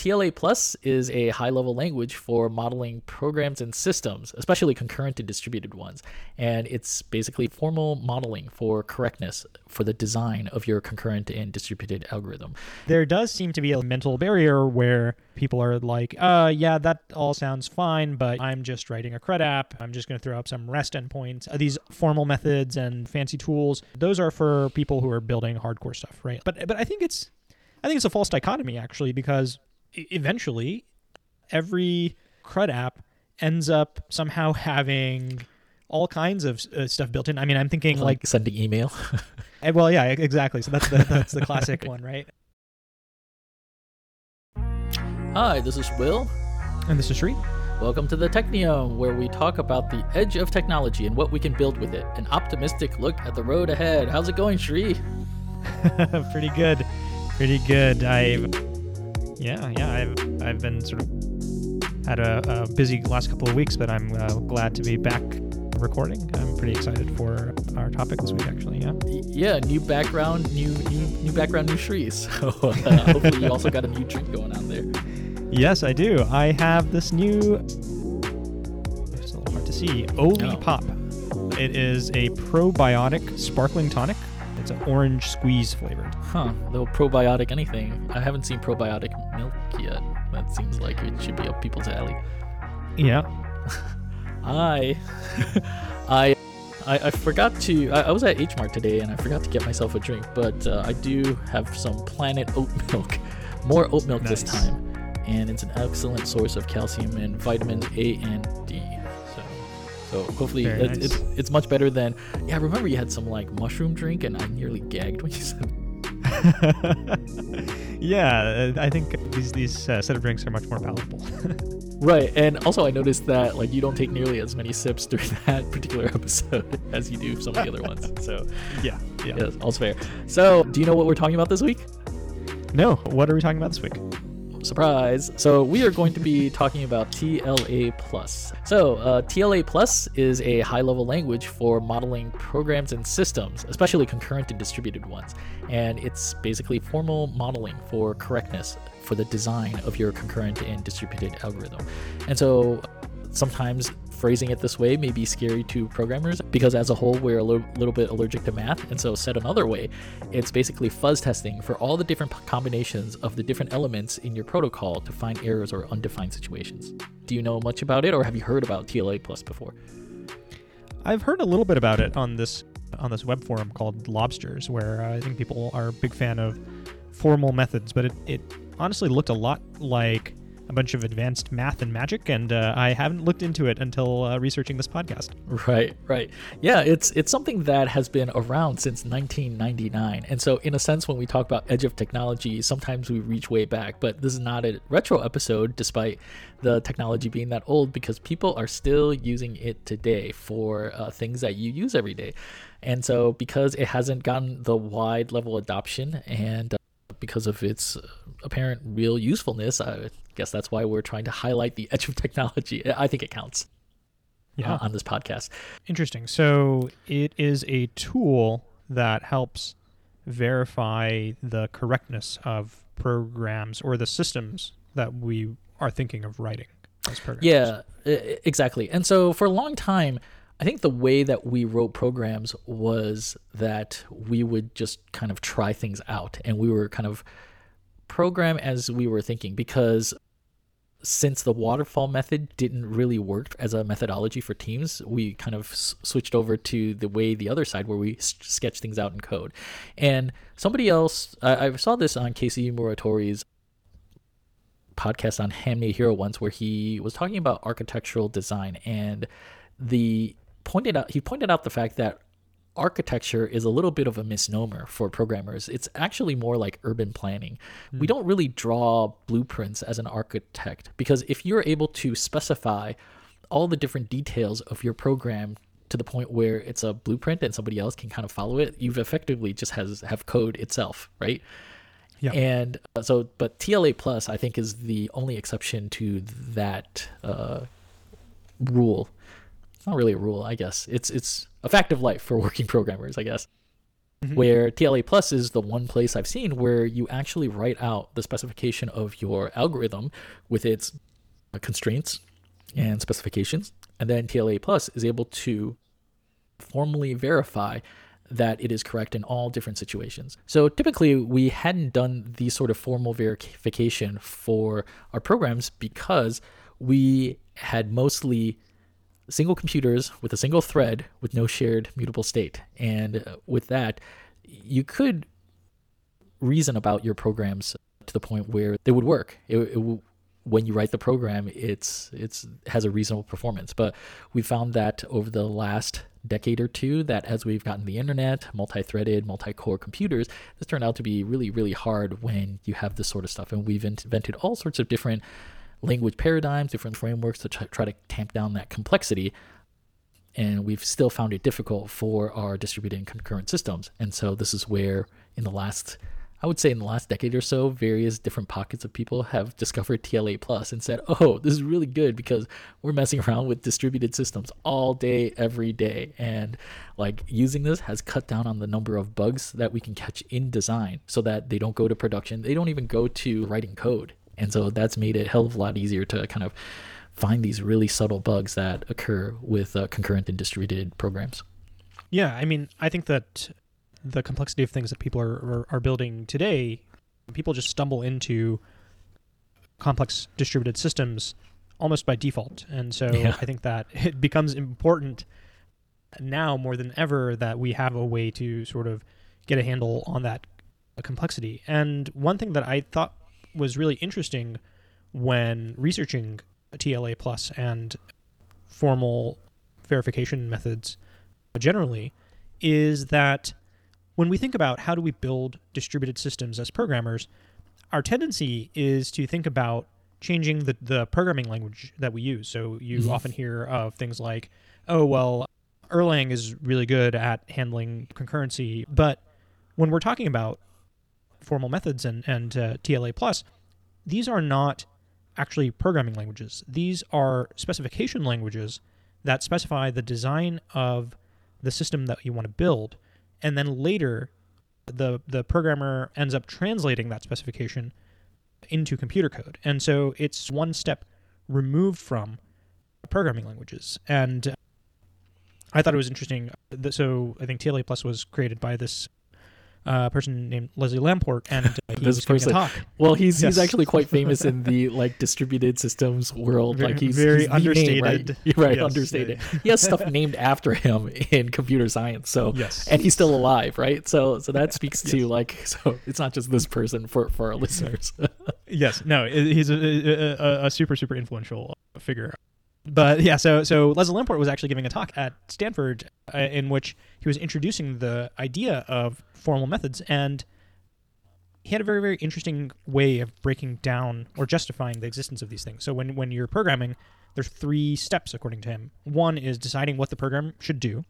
TLA Plus is a high level language for modeling programs and systems, especially concurrent and distributed ones. And it's basically formal modeling for correctness for the design of your concurrent and distributed algorithm. There does seem to be a mental barrier where people are like, uh, yeah, that all sounds fine, but I'm just writing a CRUD app. I'm just going to throw up some REST endpoints. Uh, these formal methods and fancy tools, those are for people who are building hardcore stuff, right? But but I think it's I think it's a false dichotomy actually because eventually every CRUD app ends up somehow having all kinds of uh, stuff built in. I mean, I'm thinking like, like sending email. Eh, well, yeah, exactly. So that's the, that's the classic one, right? Hi, this is Will. And this is Sri. Welcome to the Technium, where we talk about the edge of technology and what we can build with it. An optimistic look at the road ahead. How's it going, Sri? Pretty good. Pretty good. I've yeah, yeah, I've I've been sort of had a, a busy last couple of weeks, but I'm uh, glad to be back recording. I'm pretty excited for our topic this week, actually. Yeah. Yeah, new background, new new new background, new trees. So uh, hopefully you also got a new drink going on there. Yes, I do. I have this new. It's a little hard to see. Oli Oh. Pop. It is a probiotic sparkling tonic. It's an orange squeeze flavored. Huh, little probiotic anything. I haven't seen probiotic milk yet. That seems like it should be up people's alley. Yeah. I, I, I, I forgot to. I, I was at H Mart today and I forgot to get myself a drink, but uh, I do have some Planet Oat Milk, more oat milk this time, and it's an excellent source of calcium and vitamins A and D. So, hopefully Very it, nice. it's it's much better than. Yeah, I remember you had some like mushroom drink and I nearly gagged when you said. yeah, I think these these uh, set of drinks are much more palatable. Right, and also I noticed that like you don't take nearly as many sips during that particular episode as you do some of the other ones. So yeah, yeah. yes, all's fair. So do you know what we're talking about this week? No, what are we talking about this week? Surprise! So we are going to be talking about TLA Plus. So uh, TLA Plus is a high-level language for modeling programs and systems, especially concurrent and distributed ones, and it's basically formal modeling for correctness for the design of your concurrent and distributed algorithm. And so sometimes phrasing it this way may be scary to programmers because as a whole we're a little, little bit allergic to math. And so said another way it's basically fuzz testing for all the different combinations of the different elements in your protocol to find errors or undefined situations. Do you know much about it or have you heard about tla plus before? I've heard a little bit about it on this on this web forum called Lobsters, where I think people are a big fan of formal methods, but it, it honestly looked a lot like a bunch of advanced math and magic, and uh, I haven't looked into it until uh, researching this podcast. Right, right. Yeah, it's it's something that has been around since 1999. And so in a sense when we talk about edge of technology, sometimes we reach way back, but this is not a retro episode despite the technology being that old because people are still using it today for uh, things that you use every day. And so because it hasn't gotten the wide level adoption and because of its uh, apparent real usefulness, I guess that's why we're trying to highlight the edge of technology. I think it counts Yeah. uh, on this podcast. Interesting. So it is a tool that helps verify the correctness of programs or the systems that we are thinking of writing as programs. Yeah, exactly. And so for a long time, I think the way that we wrote programs was that we would just kind of try things out and we were kind of program as we were thinking because since the waterfall method didn't really work as a methodology for teams, we kind of s- switched over to the way the other side where we s- sketch things out in code. And somebody else, I, I saw this on Casey Muratori's podcast on Handmade Hero once where he was talking about architectural design and the pointed out he pointed out the fact that architecture is a little bit of a misnomer for programmers. It's actually more like urban planning. We don't really draw blueprints as an architect because if you're able to specify all the different details of your program to the point where it's a blueprint and somebody else can kind of follow it, you've effectively just has have code itself, right? Yeah. And uh, so, but TLA plus, I think, is the only exception to that uh, rule. It's not really a rule, I guess. It's it's a fact of life for working programmers, I guess. Mm-hmm. Where TLA Plus is the one place I've seen where you actually write out the specification of your algorithm with its uh, constraints and specifications, and then TLA Plus is able to formally verify that it is correct in all different situations. So typically, we hadn't done the sort of formal verification for our programs because we had mostly single computers with a single thread with no shared mutable state. And uh, with that, you could reason about your programs to the point where they would work. It, it, when you write the program, it's it's has a reasonable performance. But we found that over the last decade or two, that as we've gotten the internet, multi-threaded, multi-core computers, this turned out to be really really hard when you have this sort of stuff. And we've invented all sorts of different language paradigms, different frameworks to try to tamp down that complexity. And we've still found it difficult for our distributed and concurrent systems. And so this is where, in the last, I would say in the last decade or so, various different pockets of people have discovered TLA Plus and said, oh, this is really good because we're messing around with distributed systems all day, every day. And like using this has cut down on the number of bugs that we can catch in design so that they don't go to production. They don't even go to writing code. And so that's made it a hell of a lot easier to kind of find these really subtle bugs that occur with uh, concurrent and distributed programs. Yeah, I mean, I think that the complexity of things that people are, are, are building today, people just stumble into complex distributed systems almost by default. And so yeah. I think that it becomes important now more than ever that we have a way to sort of get a handle on that complexity. And one thing that I thought was really interesting when researching TLA plus and formal verification methods generally is that when we think about how do we build distributed systems as programmers, our tendency is to think about changing the, the programming language that we use. So you mm-hmm. often hear of things like, oh, well, Erlang is really good at handling concurrency. But when we're talking about formal methods and, and uh, TLA plus, these are not actually programming languages. These are specification languages that specify the design of the system that you want to build, and then later the the programmer ends up translating that specification into computer code. And so it's one step removed from programming languages. And I thought it was interesting. So I think TLA Plus was created by this uh, person named Leslie Lamport, and uh, this person, talk. Well, he's yes. he's actually quite famous in the like distributed systems world. Very, like he's very he's understated, name, right? right yes. understated. he has stuff named after him in computer science. So yes, and he's still alive, right? So so that speaks to like so it's not just this person for for our listeners. yes, no, he's a, a, a super super influential figure but yeah, so so Leslie Lamport was actually giving a talk at Stanford uh, in which he was introducing the idea of formal methods, and he had a very very interesting way of breaking down or justifying the existence of these things. So when when you're programming, there's three steps according to him. One is deciding what the program should do,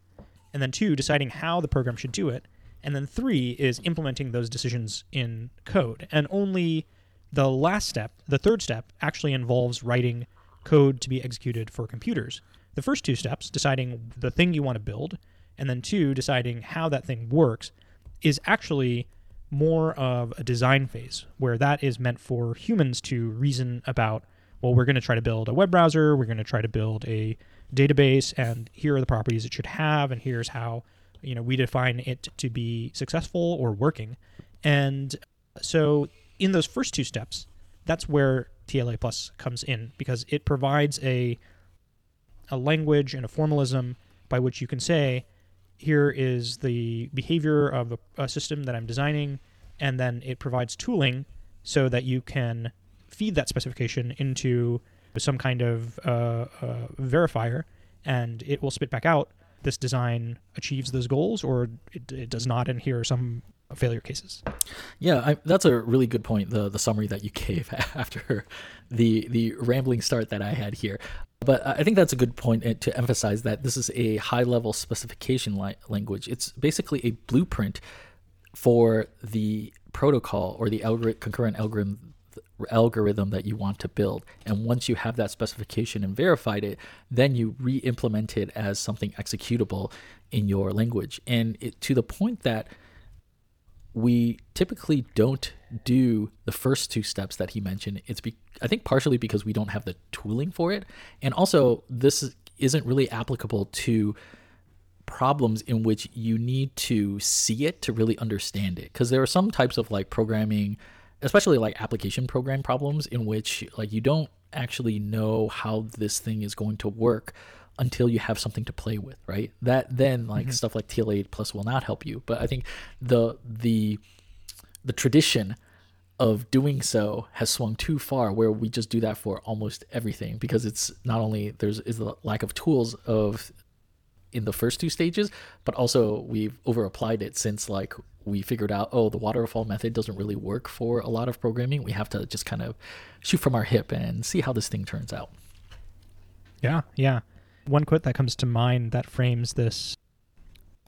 and then two, deciding how the program should do it, and then three is implementing those decisions in code. And only the last step, the third step, actually involves writing code to be executed for computers. The first two steps, deciding the thing you want to build, and then two, deciding how that thing works, is actually more of a design phase where that is meant for humans to reason about well we're going to try to build a web browser we're going to try to build a database and here are the properties it should have and here's how you know we define it to be successful or working and so in those first two steps that's where TLA plus comes in because it provides a a language and a formalism by which you can say, here is the behavior of a, a system that I'm designing, and then it provides tooling so that you can feed that specification into some kind of uh, uh, verifier, and it will spit back out this design achieves those goals or it, it does not, and here are some failure cases. Yeah, I, that's a really good point. The the summary that you gave after the the rambling start that I had here. But I think that's a good point eh, to emphasize that this is a high level specification li- language. It's basically a blueprint for the protocol or the algori- concurrent algorithm algorithm that you want to build. And once you have that specification and verified it, then you re-implement it as something executable in your language. And it, to the point that we typically don't do the first two steps that he mentioned. It's be, I think partially because we don't have the tooling for it, and also this isn't really applicable to problems in which you need to see it to really understand it. Because there are some types of like programming, especially like application program problems, in which like you don't actually know how this thing is going to work until you have something to play with, right? That then like mm-hmm. stuff like TLA plus will not help you. But I think the the the tradition of doing so has swung too far where we just do that for almost everything because it's not only there's is the lack of tools of in the first two stages, but also we've over applied it since like we figured out oh the waterfall method doesn't really work for a lot of programming. We have to just kind of shoot from our hip and see how this thing turns out. Yeah, yeah. One quote that comes to mind that frames this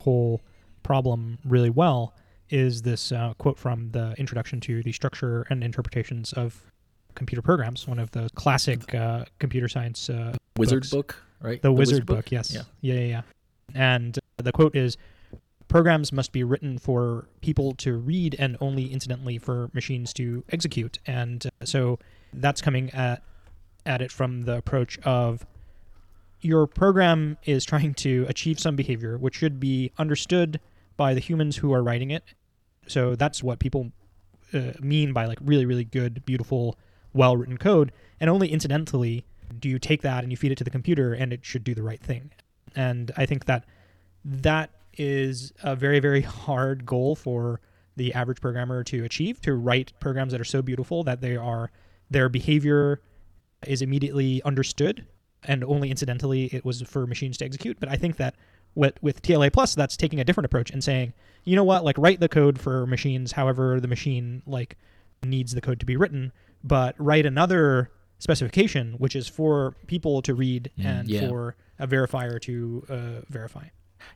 whole problem really well is this uh, quote from the introduction to the structure and interpretations of computer programs, one of the classic uh, computer science uh, wizard books. book, right? The, the wizard, wizard book, book, yes. Yeah. yeah, yeah, yeah. And the quote is programs must be written for people to read and only incidentally for machines to execute. And uh, so that's coming at at it from the approach of your program is trying to achieve some behavior which should be understood by the humans who are writing it. So that's what people uh, mean by like really, really good, beautiful, well written code. And only incidentally do you take that and you feed it to the computer and it should do the right thing. And I think that that is a very, very hard goal for the average programmer to achieve to write programs that are so beautiful that they are their behavior is immediately understood and only incidentally it was for machines to execute. But I think that with with TLA plus, that's taking a different approach and saying, you know what, like write the code for machines however the machine like needs the code to be written, but write another specification which is for people to read mm, and yeah. for a verifier to uh, verify.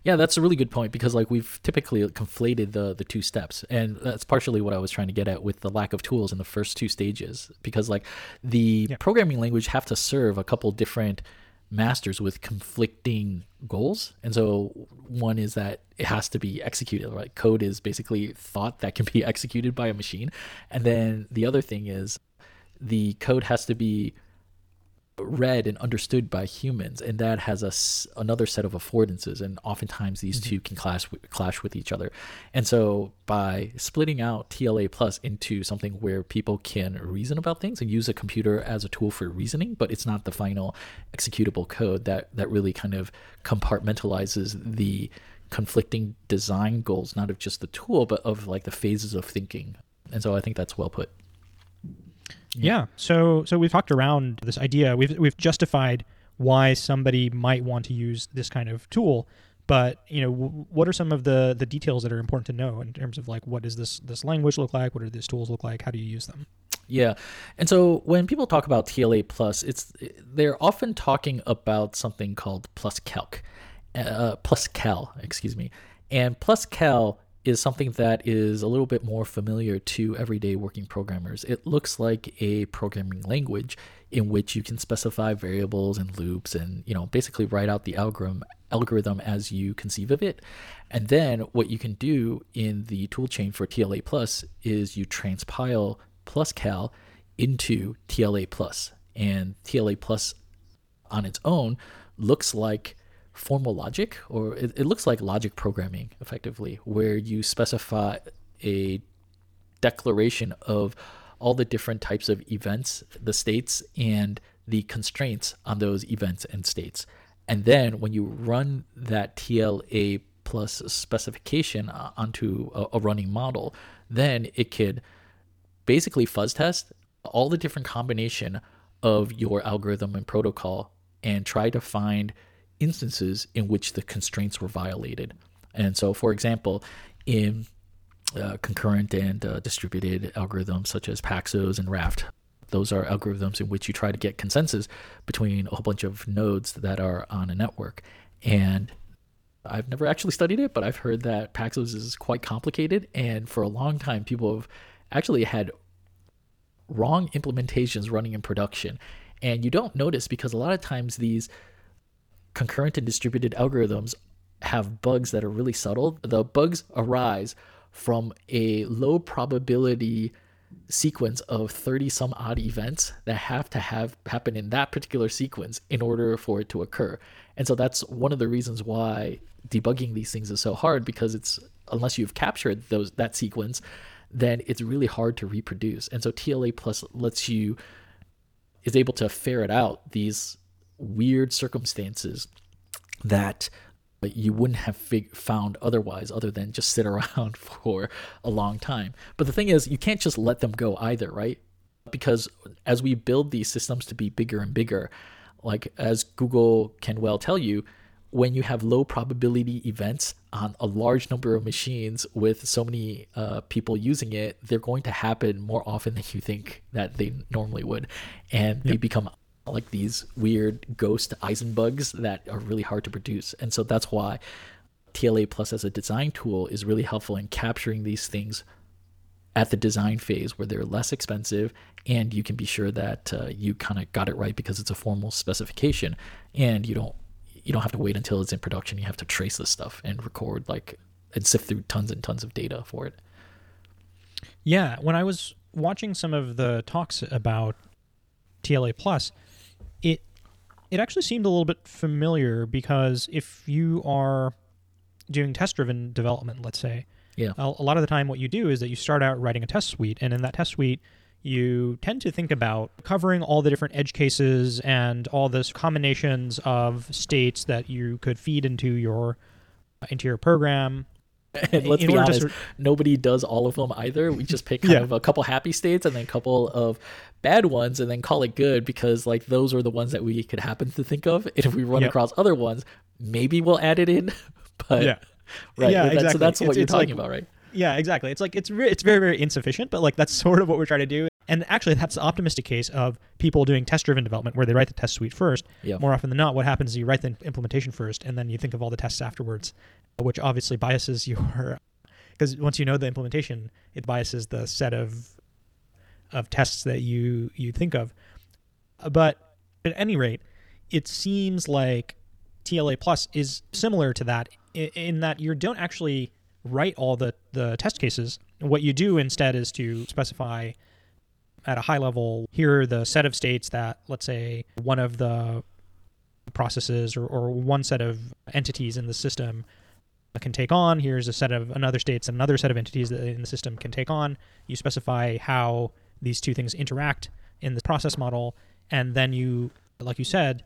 Yeah, that's a really good point because like we've typically conflated the the two steps, and that's partially what I was trying to get at with the lack of tools in the first two stages. Because like the yeah. programming language have to serve a couple different masters with conflicting goals, and so one is that it has to be executed. Right, code is basically thought that can be executed by a machine, and then the other thing is the code has to be read and understood by humans, and that has a, another set of affordances, and oftentimes these mm-hmm. two can clash clash with each other. And so, by splitting out TLA plus into something where people can reason about things and use a computer as a tool for reasoning, but it's not the final executable code that that really kind of compartmentalizes the conflicting design goals, not of just the tool, but of like the phases of thinking. And so, I think that's well put. Yeah. So so we've talked around this idea. We've we've justified why somebody might want to use this kind of tool. But you know, w- what are some of the the details that are important to know in terms of like what does this this language look like? What do these tools look like? How do you use them? Yeah, and so when people talk about TLA plus, it's they're often talking about something called plus calc, uh, PlusCal, excuse me, and PlusCal is something that is a little bit more familiar to everyday working programmers. It looks like a programming language in which you can specify variables and loops and you know basically write out the algorithm algorithm as you conceive of it. And then what you can do in the toolchain for TLA plus is you transpile PlusCal into TLA plus. And TLA plus on its own looks like formal logic, or it, it looks like logic programming effectively, where you specify a declaration of all the different types of events, the states, and the constraints on those events and states. And then when you run that TLA plus specification onto a, a running model, then it could basically fuzz test all the different combination of your algorithm and protocol and try to find instances in which the constraints were violated. And so, for example, in uh, concurrent and uh, distributed algorithms such as Paxos and Raft, those are algorithms in which you try to get consensus between a whole bunch of nodes that are on a network. And I've never actually studied it, but I've heard that Paxos is quite complicated. And for a long time, people have actually had wrong implementations running in production. And you don't notice because a lot of times these concurrent and distributed algorithms have bugs that are really subtle. The bugs arise from a low probability sequence of 30 some odd events that have to have happen in that particular sequence in order for it to occur. And so that's one of the reasons why debugging these things is so hard because it's unless you've captured those that sequence, then it's really hard to reproduce. And so TLA plus lets you is able to ferret out these weird circumstances that you wouldn't have fig- found otherwise other than just sit around for a long time. But the thing is, you can't just let them go either, right? Because as we build these systems to be bigger and bigger, like as Google can well tell you, when you have low probability events on a large number of machines with so many uh, people using it, they're going to happen more often than you think that they normally would. And yep. they become like these weird ghost Heisenbugs that are really hard to produce. And so that's why TLA Plus as a design tool is really helpful in capturing these things at the design phase where they're less expensive and you can be sure that uh, you kind of got it right because it's a formal specification and you don't you don't have to wait until it's in production you have to trace this stuff and record like and sift through tons and tons of data for it yeah when i was watching some of the talks about tla plus it it actually seemed a little bit familiar because if you are doing test driven development, let's say, yeah, a, a, lot of the time what you do is that you start out writing a test suite, and in that test suite, you tend to think about covering all the different edge cases and all this combinations of states that you could feed into your into your program and let's be honest, nobody does all of them either. We just pick kind yeah. of a couple happy states and then a couple of bad ones and then call it good because like those are the ones that we could happen to think of. And if we run yep. across other ones, maybe we'll add it in. But yeah, right. Yeah, exactly. So that's what it's, you're it's talking like, about, right? Yeah, exactly. It's like it's re- it's very very insufficient, but like that's sort of what we're trying to do. And actually, that's the optimistic case of people doing test-driven development, where they write the test suite first. Yeah. More often than not, what happens is you write the implementation first, and then you think of all the tests afterwards, which obviously biases your because once you know the implementation, it biases the set of of tests that you you think of. But at any rate, it seems like TLA Plus is similar to that in, in that you don't actually write all the the test cases. What you do instead is to specify at a high level here are the set of states that let's say one of the processes or, or one set of entities in the system can take on. Here's a set of another states and another set of entities that in the system can take on. You specify how these two things interact in the process model, and then you, like you said,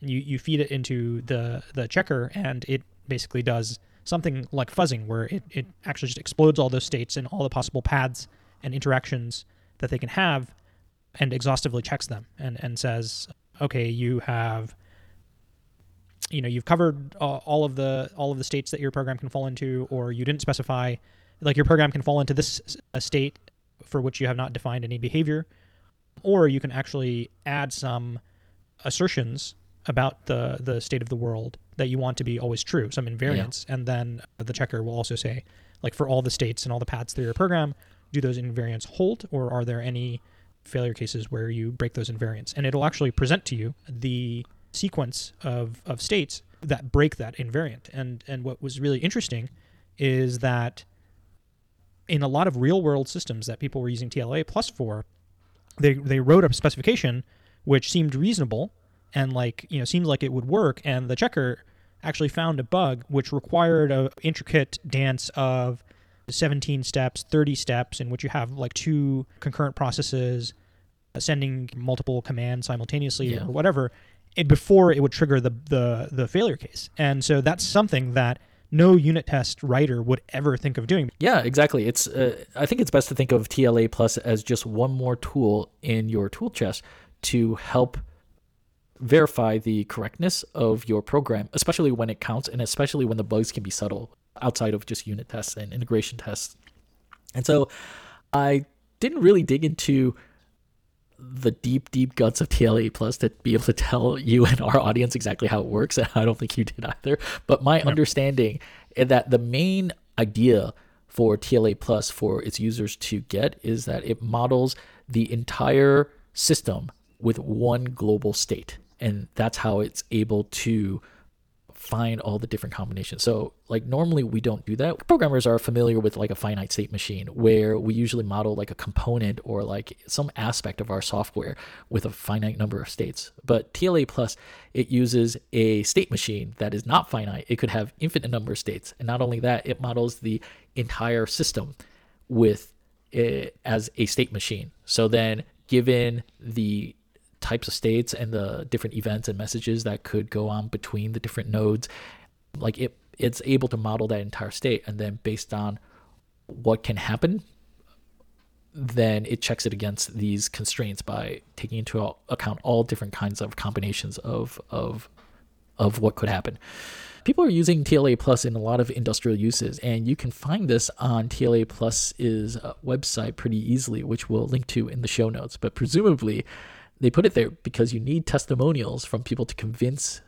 you you feed it into the the checker, and it basically does something like fuzzing, where it, it actually just explodes all those states and all the possible paths and interactions that they can have, and exhaustively checks them and and says, okay, you have you know you've covered uh, all of the all of the states that your program can fall into or you didn't specify like your program can fall into this state for which you have not defined any behavior or you can actually add some assertions about the the state of the world that you want to be always true some invariants yeah. and then the checker will also say like for all the states and all the paths through your program do those invariants hold or are there any failure cases where you break those invariants and it'll actually present to you the sequence of, of states that break that invariant. And and what was really interesting is that in a lot of real world systems that people were using TLA plus for, they they wrote a specification which seemed reasonable and like you know seemed like it would work, and the checker actually found a bug which required a intricate dance of 17 steps, 30 steps in which you have like two concurrent processes sending multiple commands simultaneously yeah. or whatever it, before it would trigger the, the the failure case. And so that's something that no unit test writer would ever think of doing. Yeah, exactly. It's uh, I think it's best to think of TLA plus as just one more tool in your tool chest to help verify the correctness of your program, especially when it counts and especially when the bugs can be subtle outside of just unit tests and integration tests. And so I didn't really dig into the deep, deep guts of TLA Plus to be able to tell you and our audience exactly how it works. And I don't think you did either. But my understanding is that the main idea for TLA Plus for its users to get is that it models the entire system with one global state. And that's how it's able to find all the different combinations. So like normally we don't do that. Programmers are familiar with like a finite state machine where we usually model like a component or like some aspect of our software with a finite number of states. But TLA plus it uses a state machine that is not finite. It could have infinite number of states. And not only that, it models the entire system with it as a state machine. So then given the types of states and the different events and messages that could go on between the different nodes like it it's able to model that entire state and then based on what can happen then it checks it against these constraints by taking into account all different kinds of combinations of of of what could happen people are using TLA Plus in a lot of industrial uses, and you can find this on TLA Plus's website pretty easily, which we'll link to in the show notes. But presumably, they put it there because you need testimonials from people to convince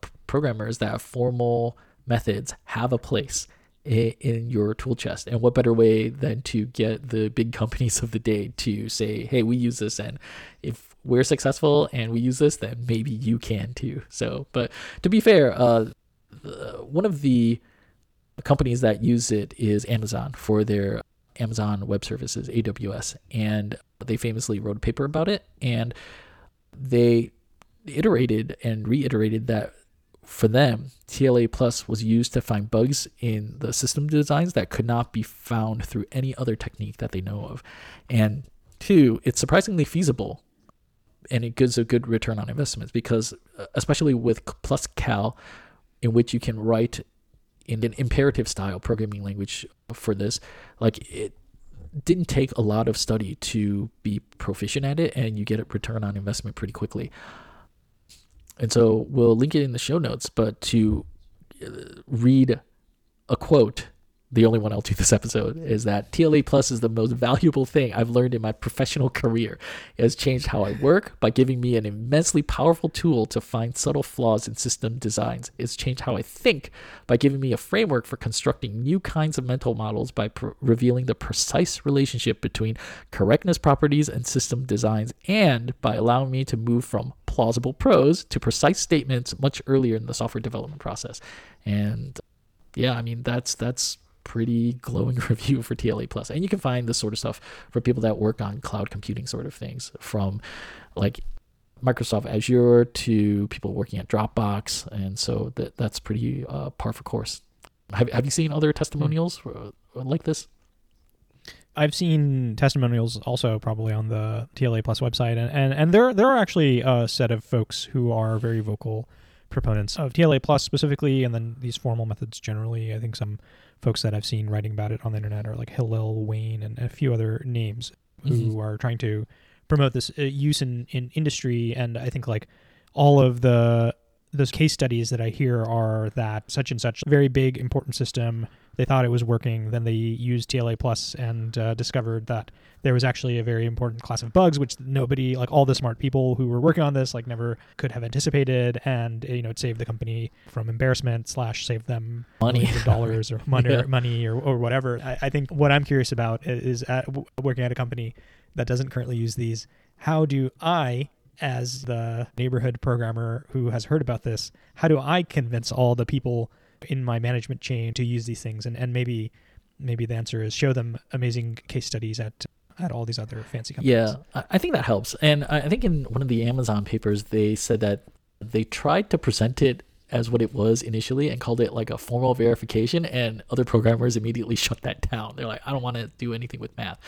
p- programmers that formal methods have a place in, in your tool chest. And what better way than to get the big companies of the day to say, hey, we use this. And if we're successful and we use this, then maybe you can too. So, but to be fair, uh, one of the companies that use it is Amazon for their Amazon Web Services, AWS. And they famously wrote a paper about it, and they iterated and reiterated that for them, TLA Plus was used to find bugs in the system designs that could not be found through any other technique that they know of. And two, it's surprisingly feasible and it gives a good return on investments because, uh, especially with PlusCal, in which you can write in an imperative style programming language for this, like it didn't take a lot of study to be proficient at it, and you get a return on investment pretty quickly. And so we'll link it in the show notes, but to uh, read a quote the only one I'll do this episode is that TLA Plus is the most valuable thing I've learned in my professional career. It has changed how I work by giving me an immensely powerful tool to find subtle flaws in system designs. It's changed how I think by giving me a framework for constructing new kinds of mental models by pr- revealing the precise relationship between correctness properties and system designs, and by allowing me to move from plausible prose to precise statements much earlier in the software development process. And yeah, I mean that's that's pretty glowing review for TLA Plus. And you can find this sort of stuff for people that work on cloud computing sort of things from like Microsoft Azure to people working at Dropbox. And so that that's pretty uh, par for course. Have, have you seen other testimonials mm like this? I've seen testimonials also probably on the TLA Plus website, and, and, and there there are actually a set of folks who are very vocal proponents of TLA Plus specifically, and then these formal methods generally. I think some folks that I've seen writing about it on the internet are like Hillel Wayne and a few other names who mm-hmm. are trying to promote this uh, use in, in industry. And I think like all of the those case studies that I hear are that such and such very big important system they thought it was working then they used TLA plus and uh, discovered that there was actually a very important class of bugs which nobody like all the smart people who were working on this like never could have anticipated and you know it saved the company from embarrassment slash saved them money of dollars or money yeah. or money or, or whatever I, I, think what I'm curious about is at, working at a company that doesn't currently use these how do I as the neighborhood programmer who has heard about this, how do I convince all the people in my management chain to use these things? And, and maybe maybe the answer is show them amazing case studies at at all these other fancy companies. Yeah, I think that helps. And I think in one of the Amazon papers, they said that they tried to present it as what it was initially and called it like a formal verification and other programmers immediately shut that down. They're like i don't want to do anything with math.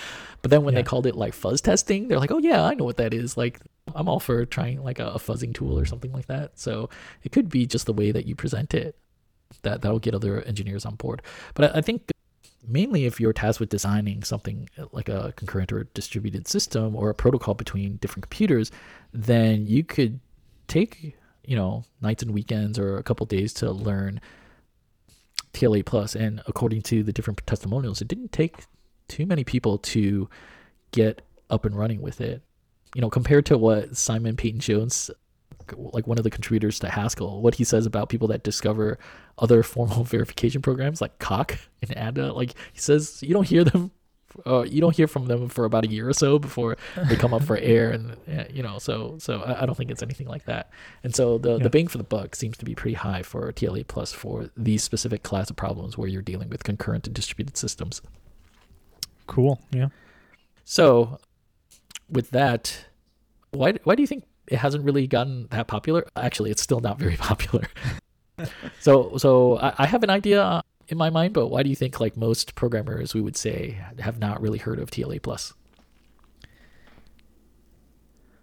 But then when yeah. they called it like fuzz testing they're like oh yeah i know what that is. Like i'm all for trying like a, a fuzzing tool or something like that. So it could be just the way that you present it that that'll get other engineers on board. But I, I think mainly if you're tasked with designing something uh, like a concurrent or distributed system or a protocol between different computers then you could take you know nights and weekends or a couple days to learn TLA plus. And according to the different testimonials it didn't take too many people to get up and running with it. You know compared to what Simon Peyton Jones like one of the contributors to Haskell what he says about people that discover other formal verification programs like Coq and Ada like he says you don't hear them uh, you don't hear from them for about a year or so before they come up for air, and uh, you know, so so I, I, don't think it's anything like that. And so the yeah. the bang for the buck seems to be pretty high for TLA plus for these specific class of problems where you're dealing with concurrent and distributed systems. Cool. Yeah. So, with that, why why do you think it hasn't really gotten that popular? Actually, it's still not very popular. so so I, I have an idea in my mind, but why do you think like most programmers we would say have not really heard of TLA plus?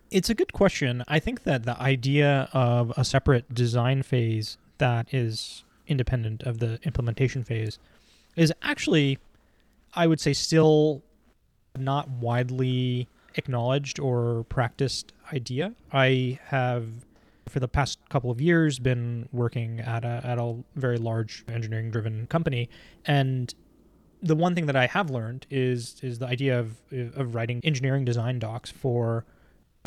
It's a good question. I think that the idea of a separate design phase that is independent of the implementation phase is actually I would say still not widely acknowledged or practiced idea. I have for the past couple of years been working at a at a very large engineering driven company and the one thing that I have learned is is the idea of of writing engineering design docs for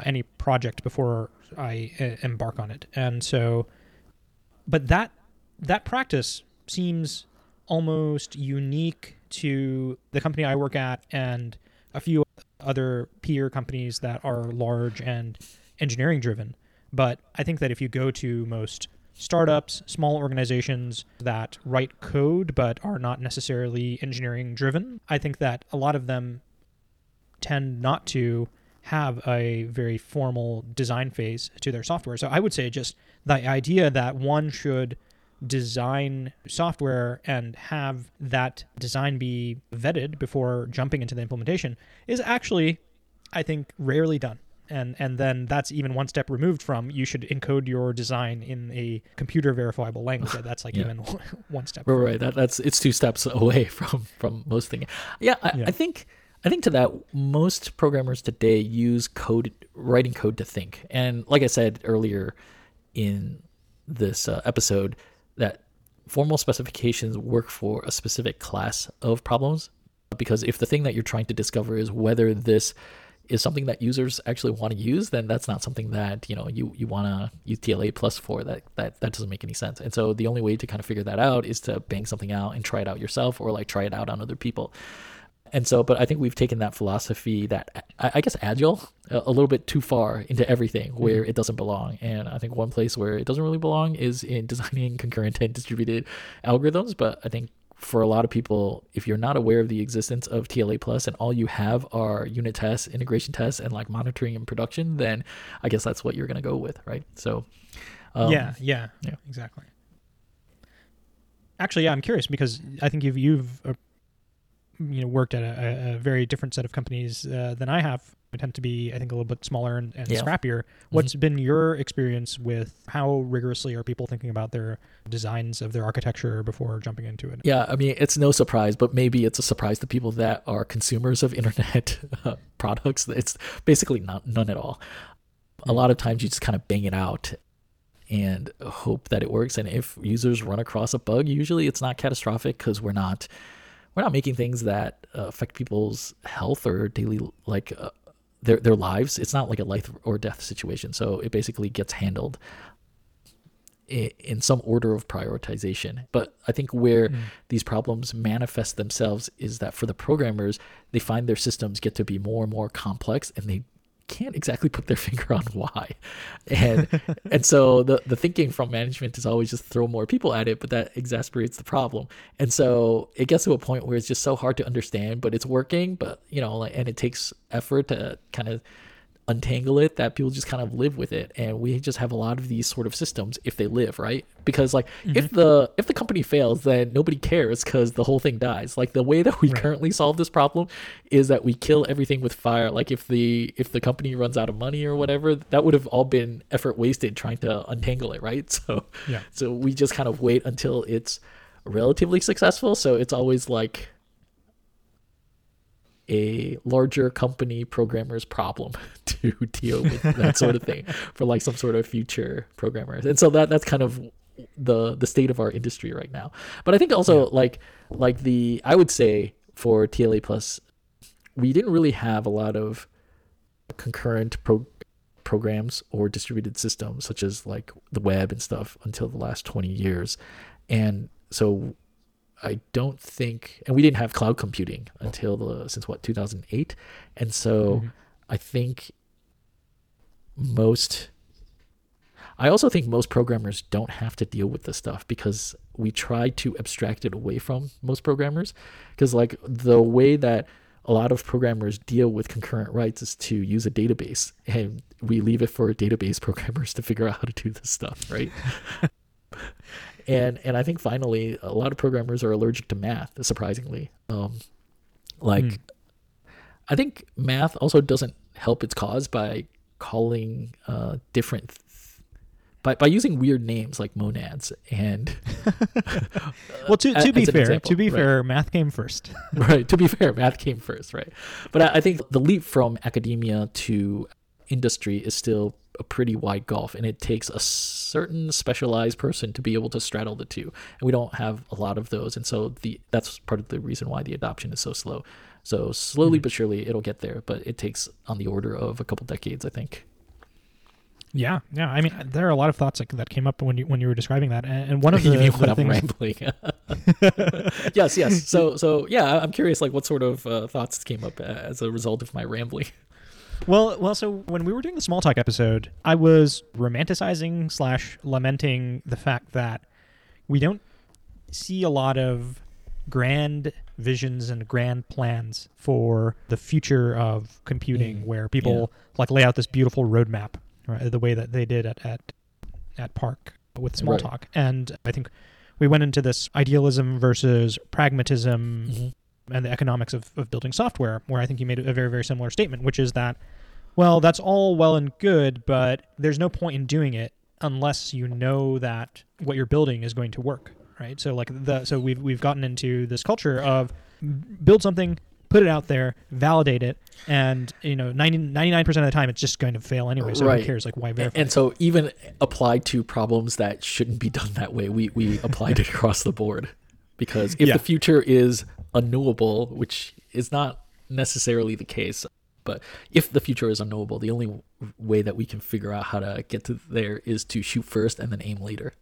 any project before I uh, embark on it. And so but that that practice seems almost unique to the company I work at and a few other peer companies that are large and engineering driven. But I think that if you go to most startups, small organizations that write code but are not necessarily engineering driven, I think that a lot of them tend not to have a very formal design phase to their software. So I would say just the idea that one should design software and have that design be vetted before jumping into the implementation is actually, I think, rarely done and and then that's even one step removed from you should encode your design in a computer verifiable language. That's like yeah. even one step. Right, right. That, that's it's two steps away from from most things. Yeah, I, yeah. I think I think to that most programmers today use code writing code to think, and like I said earlier in this uh, episode, that formal specifications work for a specific class of problems because if the thing that you're trying to discover is whether this is something that users actually want to use, then that's not something that you know you you want to use TLA plus for. That that that doesn't make any sense. And so the only way to kind of figure that out is to bang something out and try it out yourself, or like try it out on other people. And so, but I think we've taken that philosophy that I, guess agile a, a, little bit too far into everything mm-hmm. where mm-hmm. it doesn't belong. And I think one place where it doesn't really belong is in designing concurrent and distributed algorithms. But I think for a lot of people, if you're not aware of the existence of TLA Plus and all you have are unit tests, integration tests, and like monitoring and production, then I guess that's what you're going to go with, right? So, um, yeah, yeah, yeah, exactly. Actually, yeah, I'm curious because I think you've you've uh, you know worked at a, a, very different set of companies uh, than I have tend to be, I think, a little bit smaller and, and yeah. scrappier. Mm-hmm. What's mm-hmm. been your experience with how rigorously are people thinking about their designs of their architecture before jumping into it? Yeah, I mean, it's no surprise, but maybe it's a surprise to people that are consumers of internet uh, products. It's basically not none at all. A lot of times you just kind of bang it out and hope that it works. And if users run across a bug, usually it's not catastrophic because we're not we're not making things that uh, affect people's health or daily like uh, their their lives. It's not like a life or death situation. So it basically gets handled in some order of prioritization. But I think where mm. these problems manifest themselves is that for the programmers, they find their systems get to be more and more complex and they can't exactly put their finger on why. And and so the the thinking from management is always just throw more people at it, but that exasperates the problem. And so it gets to a point where it's just so hard to understand, but it's working, but you know, like and it takes effort to kind of untangle it that people just kind of live with it. And we just have a lot of these sort of systems if they live right? Because like mm-hmm. if the if the company fails then nobody cares because the whole thing dies. Like the way that we right. currently solve this problem is that we kill everything with fire. Like if the if the company runs out of money or whatever that would have all been effort wasted trying to untangle it right? So yeah. so we just kind of wait until it's relatively successful. So it's always like a larger company programmer's problem to deal with that sort of thing for like some sort of future programmers. And so that that's kind of the the state of our industry right now. But I think also yeah. like like the I would say for TLA plus we didn't really have a lot of concurrent pro- programs or distributed systems such as like the web and stuff until the last 20 years. And so I don't think, and we didn't have cloud computing until the since what 2008, and so Mm-hmm. I think most. I also think most programmers don't have to deal with this stuff because we try to abstract it away from most programmers. Because like the way that a lot of programmers deal with concurrent writes is to use a database, and we leave it for database programmers to figure out how to do this stuff, right? and and I think finally a lot of programmers are allergic to math, surprisingly. Um, like Hmm. I think math also doesn't help its cause by calling uh, different th- by by using weird names like monads and Well, to, to be fair, example, to be right. fair, math came first. right to be fair math came first right but I, I think the leap from academia to industry is still a pretty wide gulf and it takes a certain specialized person to be able to straddle the two and we don't have a lot of those and so the that's part of the reason why the adoption is so slow so slowly but surely it'll get there but it takes on the order of a couple decades i think Yeah, yeah. I mean, there are a lot of thoughts that, that came up when you when you were describing that, and, one of the, you the things. rambling yes yes so so yeah i'm curious like what sort of uh, thoughts came up as a result of my rambling Well, well. So when we were doing the Smalltalk episode, I was romanticizing slash lamenting the fact that we don't see a lot of grand visions and grand plans for the future of computing, Mm, where people like lay out this beautiful roadmap, right? The way that they did at at at PARC with small Right. talk, and I think we went into this idealism versus pragmatism Mhm. And the economics of, of building software, where I think you made a very, very similar statement, which is that, well, that's all well and good, but there's no point in doing it unless you know that what you're building is going to work, right? So like the so we've we've gotten into this culture of build something, put it out there, validate it, and you know 99 percent of the time it's just going to fail anyway. So Right. who cares? Like why verify? And so even applied to problems that shouldn't be done that way, we we applied it across the board. Because if Yeah. the future is unknowable, which is not necessarily the case, but if the future is unknowable, the only way that we can figure out how to get to there is to shoot first and then aim later.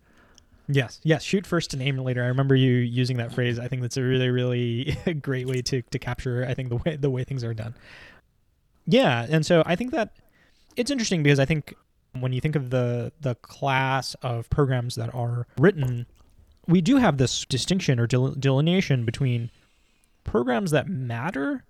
Yes, yes. Shoot first and aim later. I remember you using that phrase. I think that's a really, really great way to to capture. I think the way the way things are done. Yeah, and so I think that it's interesting because I think when you think of the the class of programs that are written, we do have this distinction or del- delineation between programs that matter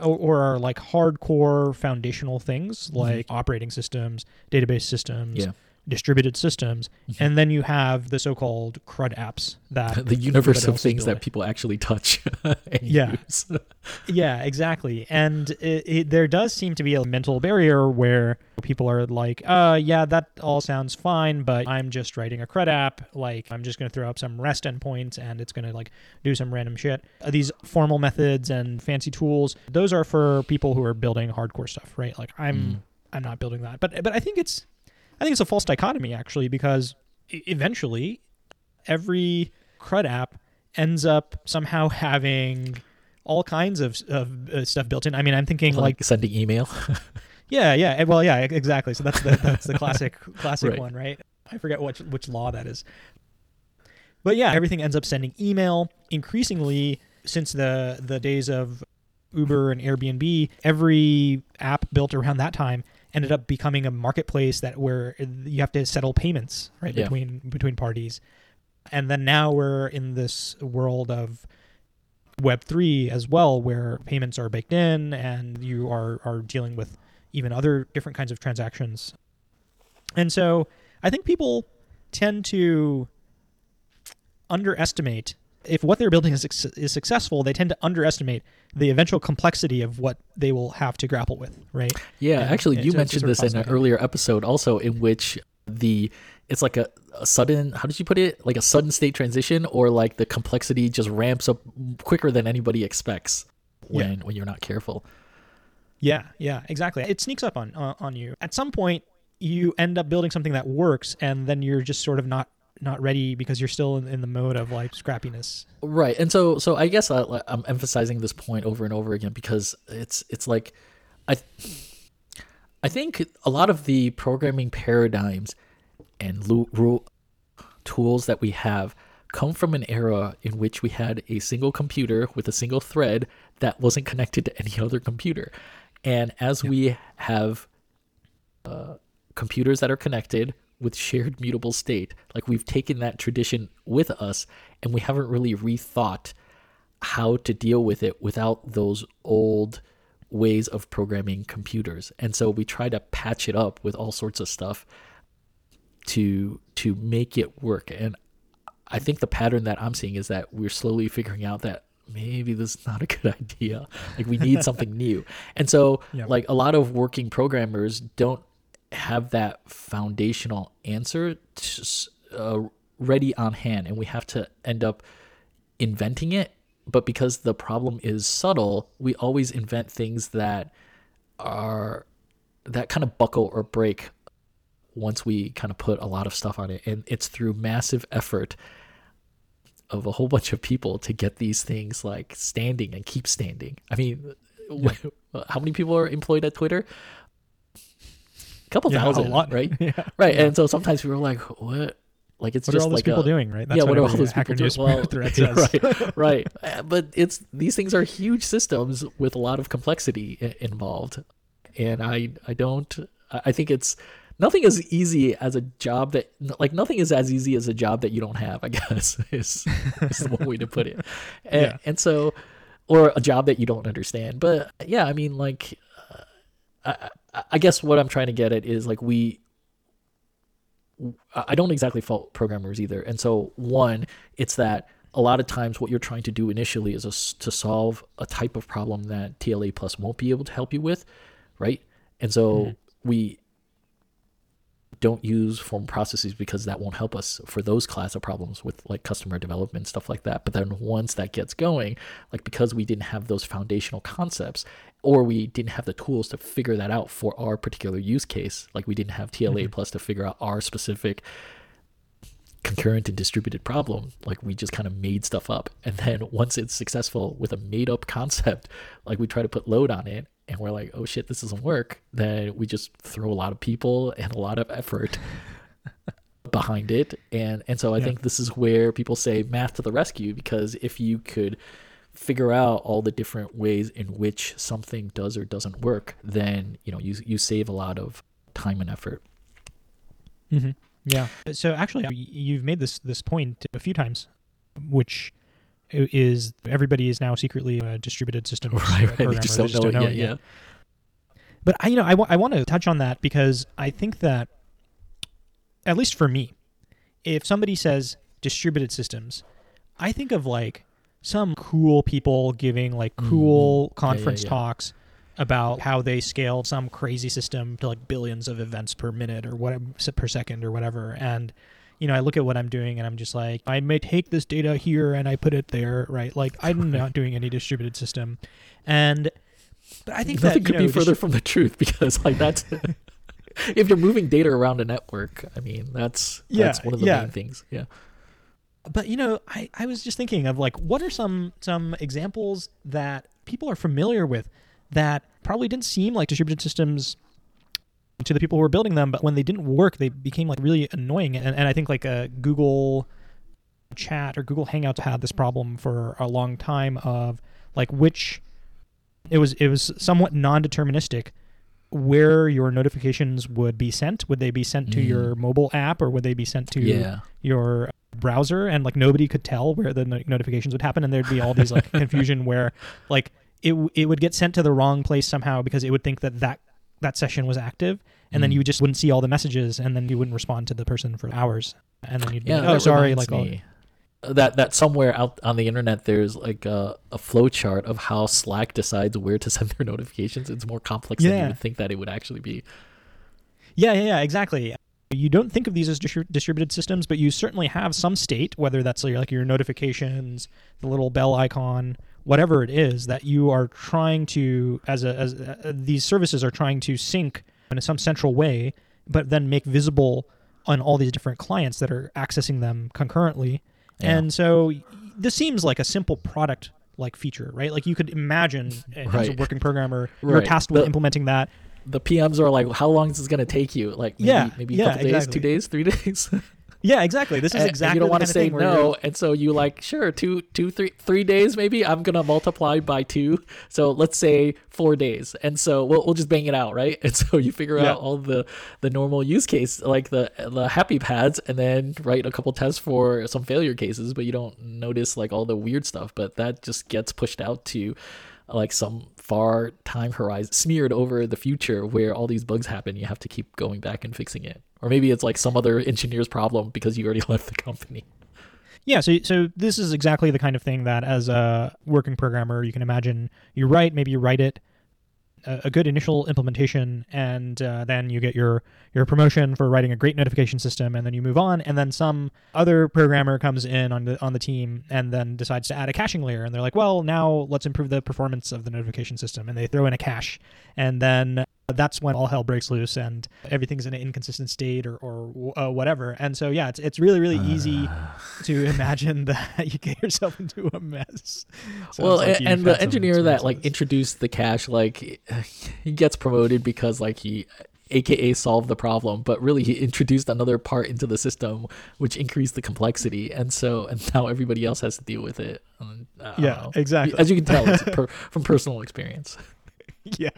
or, or are like hardcore foundational things mm-hmm. like operating systems, database systems, Yeah. Distributed systems, and then you have the so-called CRUD apps that the universe of things that people actually touch Yeah. Yeah, exactly. And it, it, there does seem to be a mental barrier where people are like, uh, yeah, that all sounds fine, but I'm just writing a CRUD app. Like, I'm just going to throw up some REST endpoints and it's going to like do some random shit. Uh, These formal methods and fancy tools, those are for people who are building hardcore stuff, right? Like, I'm Mm. I'm not building that. But but I think it's I think it's a false dichotomy actually because eventually every CRUD app ends up somehow having all kinds of, of uh, stuff built in. I mean, I'm thinking like, like sending email. yeah, yeah, eh, well, yeah, exactly. So that's the that's the classic classic Right. one, right? I forget which which law that is. But yeah, everything ends up sending email. Increasingly, since the the days of Uber and Airbnb, every app built around that time ended up becoming a marketplace that where you have to settle payments right Yeah. between between parties. And then now we're in this world of Web three as well, where payments are baked in and you are are dealing with even other different kinds of transactions. And so I think people tend to underestimate if what they're building is, is successful, they tend to underestimate the eventual complexity of what they will have to grapple with, right? Yeah, Yeah, actually, it's- you mentioned this in an earlier episode, also in which the it's like a, a sudden how did you put it like a sudden state transition or like the complexity just ramps up quicker than anybody expects when when you're not careful Yeah, yeah, exactly. It sneaks up on on on you. At some point, you end up building something that works, and then you're just sort of not not ready because you're still in, in the mode of like scrappiness. right and so so i guess I, i'm emphasizing this point over and over again because it's it's like i i think a lot of the programming paradigms and lu- rule tools that we have come from an era in which we had a single computer with a single thread that wasn't connected to any other computer. And as we have uh, computers that are connected with shared mutable state, like we've taken that tradition with us and we haven't really rethought how to deal with it without those old ways of programming computers. And so we try to patch it up with all sorts of stuff to to make it work. And I think the pattern that I'm seeing is that we're slowly figuring out that maybe this is not a good idea. Like we need something new. And so Yep. like a lot of working programmers don't have that foundational answer to, uh, ready on hand and we have to end up inventing it. But because the problem is subtle we always invent things that are that kind of buckle or break once we kind of put a lot of stuff on it. And it's through massive effort of a whole bunch of people to get these things like standing and keep standing. I mean how many people are employed at twitter couple Yeah, a thousand lot. right yeah. right and so sometimes people are like what like it's What are just all those like people a, doing, right? yeah, what are all those people doing? Well, right, right. Uh, But it's these things are huge systems with a lot of complexity involved, and I I don't I think it's nothing as easy as a job that like nothing is as easy as a job that you don't have. I guess is is one way to put it, and, Yeah. and so or a job that you don't understand. But yeah, I mean like. I, I- guess what I'm trying to get at is like we I don't exactly fault programmers either. And so, one, it's that a lot of times what you're trying to do initially is a to solve a type of problem that TLA Plus won't be able to help you with, right? And so mm-hmm. we don't use formal processes because that won't help us for those class of problems with like customer development stuff like that but then once that gets going like because we didn't have those foundational concepts or we didn't have the tools to figure that out for our particular use case like we didn't have tla mm-hmm. plus to figure out our specific concurrent and distributed problem like we just kind of made stuff up. And then once it's successful with a made up concept like we try to put load on it and we're like oh shit this doesn't work then we just throw a lot of people and a lot of effort behind it. And and so i Yeah. think this is where people say math to the rescue because if you could figure out all the different ways in which something does or doesn't work then you know you you save a lot of time and effort. Hmm Yeah. So actually, you've made this this point a few times, which is everybody is now secretly a distributed system right right. They just don't know it yet. yeah. But I, you know, I want to touch on that because I think that, at least for me, if somebody says distributed systems, I think of like some cool people giving like Mhm. cool Yeah, yeah, conference yeah. talks about how they scale some crazy system to like billions of events per minute or whatever per second or whatever and you know i look at what i'm doing and i'm just like i may take this data here and i put it there right like i'm not doing any distributed system and but i think nothing that could know, be further from the truth because like that's if you're moving data around a network i mean that's Yeah, that's one of the yeah. main things yeah but you know I, I was just thinking of like what are some some examples that people are familiar with that probably didn't seem like distributed systems to the people who were building them but when they didn't work they became like really annoying. And, and i think like a google chat or google hangouts had this problem for a long time of like which it was it was somewhat non-deterministic where your notifications would be sent. Would they be sent to Mm. your mobile app or would they be sent to yeah. your browser and like nobody could tell where the no- notifications would happen and there'd be all these like confusion where like it w- it would get sent to the wrong place somehow because it would think that that that session was active and then Mm. you just wouldn't see all the messages and then you wouldn't respond to the person for hours and then you'd be yeah like, oh sorry like oh, that that somewhere out on the internet there's like a, a flow chart of how slack decides where to send their notifications it's more complex than you would think that it would actually be Yeah, yeah, yeah, exactly. You don't think of these as distri- distributed systems, but you certainly have some state, whether that's like your notifications, the little bell icon, whatever it is that you are trying to, as a, as uh, these services are trying to sync in some central way, but then make visible on all these different clients that are accessing them concurrently. Yeah. And so this seems like a simple product like feature, right? Like you could imagine as a working programmer, you're Right. tasked with The- implementing that. The PMs are like, how long is this gonna take you? Like, maybe, Yeah, maybe yeah, a couple days, exactly. two days, three days. Yeah, exactly. This is and, exactly and you don't want to say no and so you like sure two two three three days maybe i'm gonna multiply by two so let's say four days and so we'll, we'll just bang it out right and so you figure Yeah. out all the the normal use case like the the happy paths and then write a couple tests for some failure cases but you don't notice like all the weird stuff but that just gets pushed out to like some far time horizon smeared over the future where all these bugs happen you have to keep going back and fixing it. Or maybe it's like some other engineer's problem because you already left the company. Yeah, so so this is exactly the kind of thing that as a working programmer you can imagine you write maybe you write it a, good initial implementation and uh, then you get your your promotion for writing a great notification system and then you move on and then some other programmer comes in on the on the team and then decides to add a caching layer and they're like well now let's improve the performance of the notification system and they throw in a cache and then that's when all hell breaks loose and everything's in an inconsistent state or, or uh, whatever. And so yeah it's, it's really really easy to imagine that you get yourself into a mess. Well like and the engineer that like introduced the cache like he gets promoted because like he aka solved the problem but really he introduced another part into the system which increased the complexity. And so and now everybody else has to deal with it. Don't Yeah, know. exactly. as you can tell it's per, from personal experience. Yeah.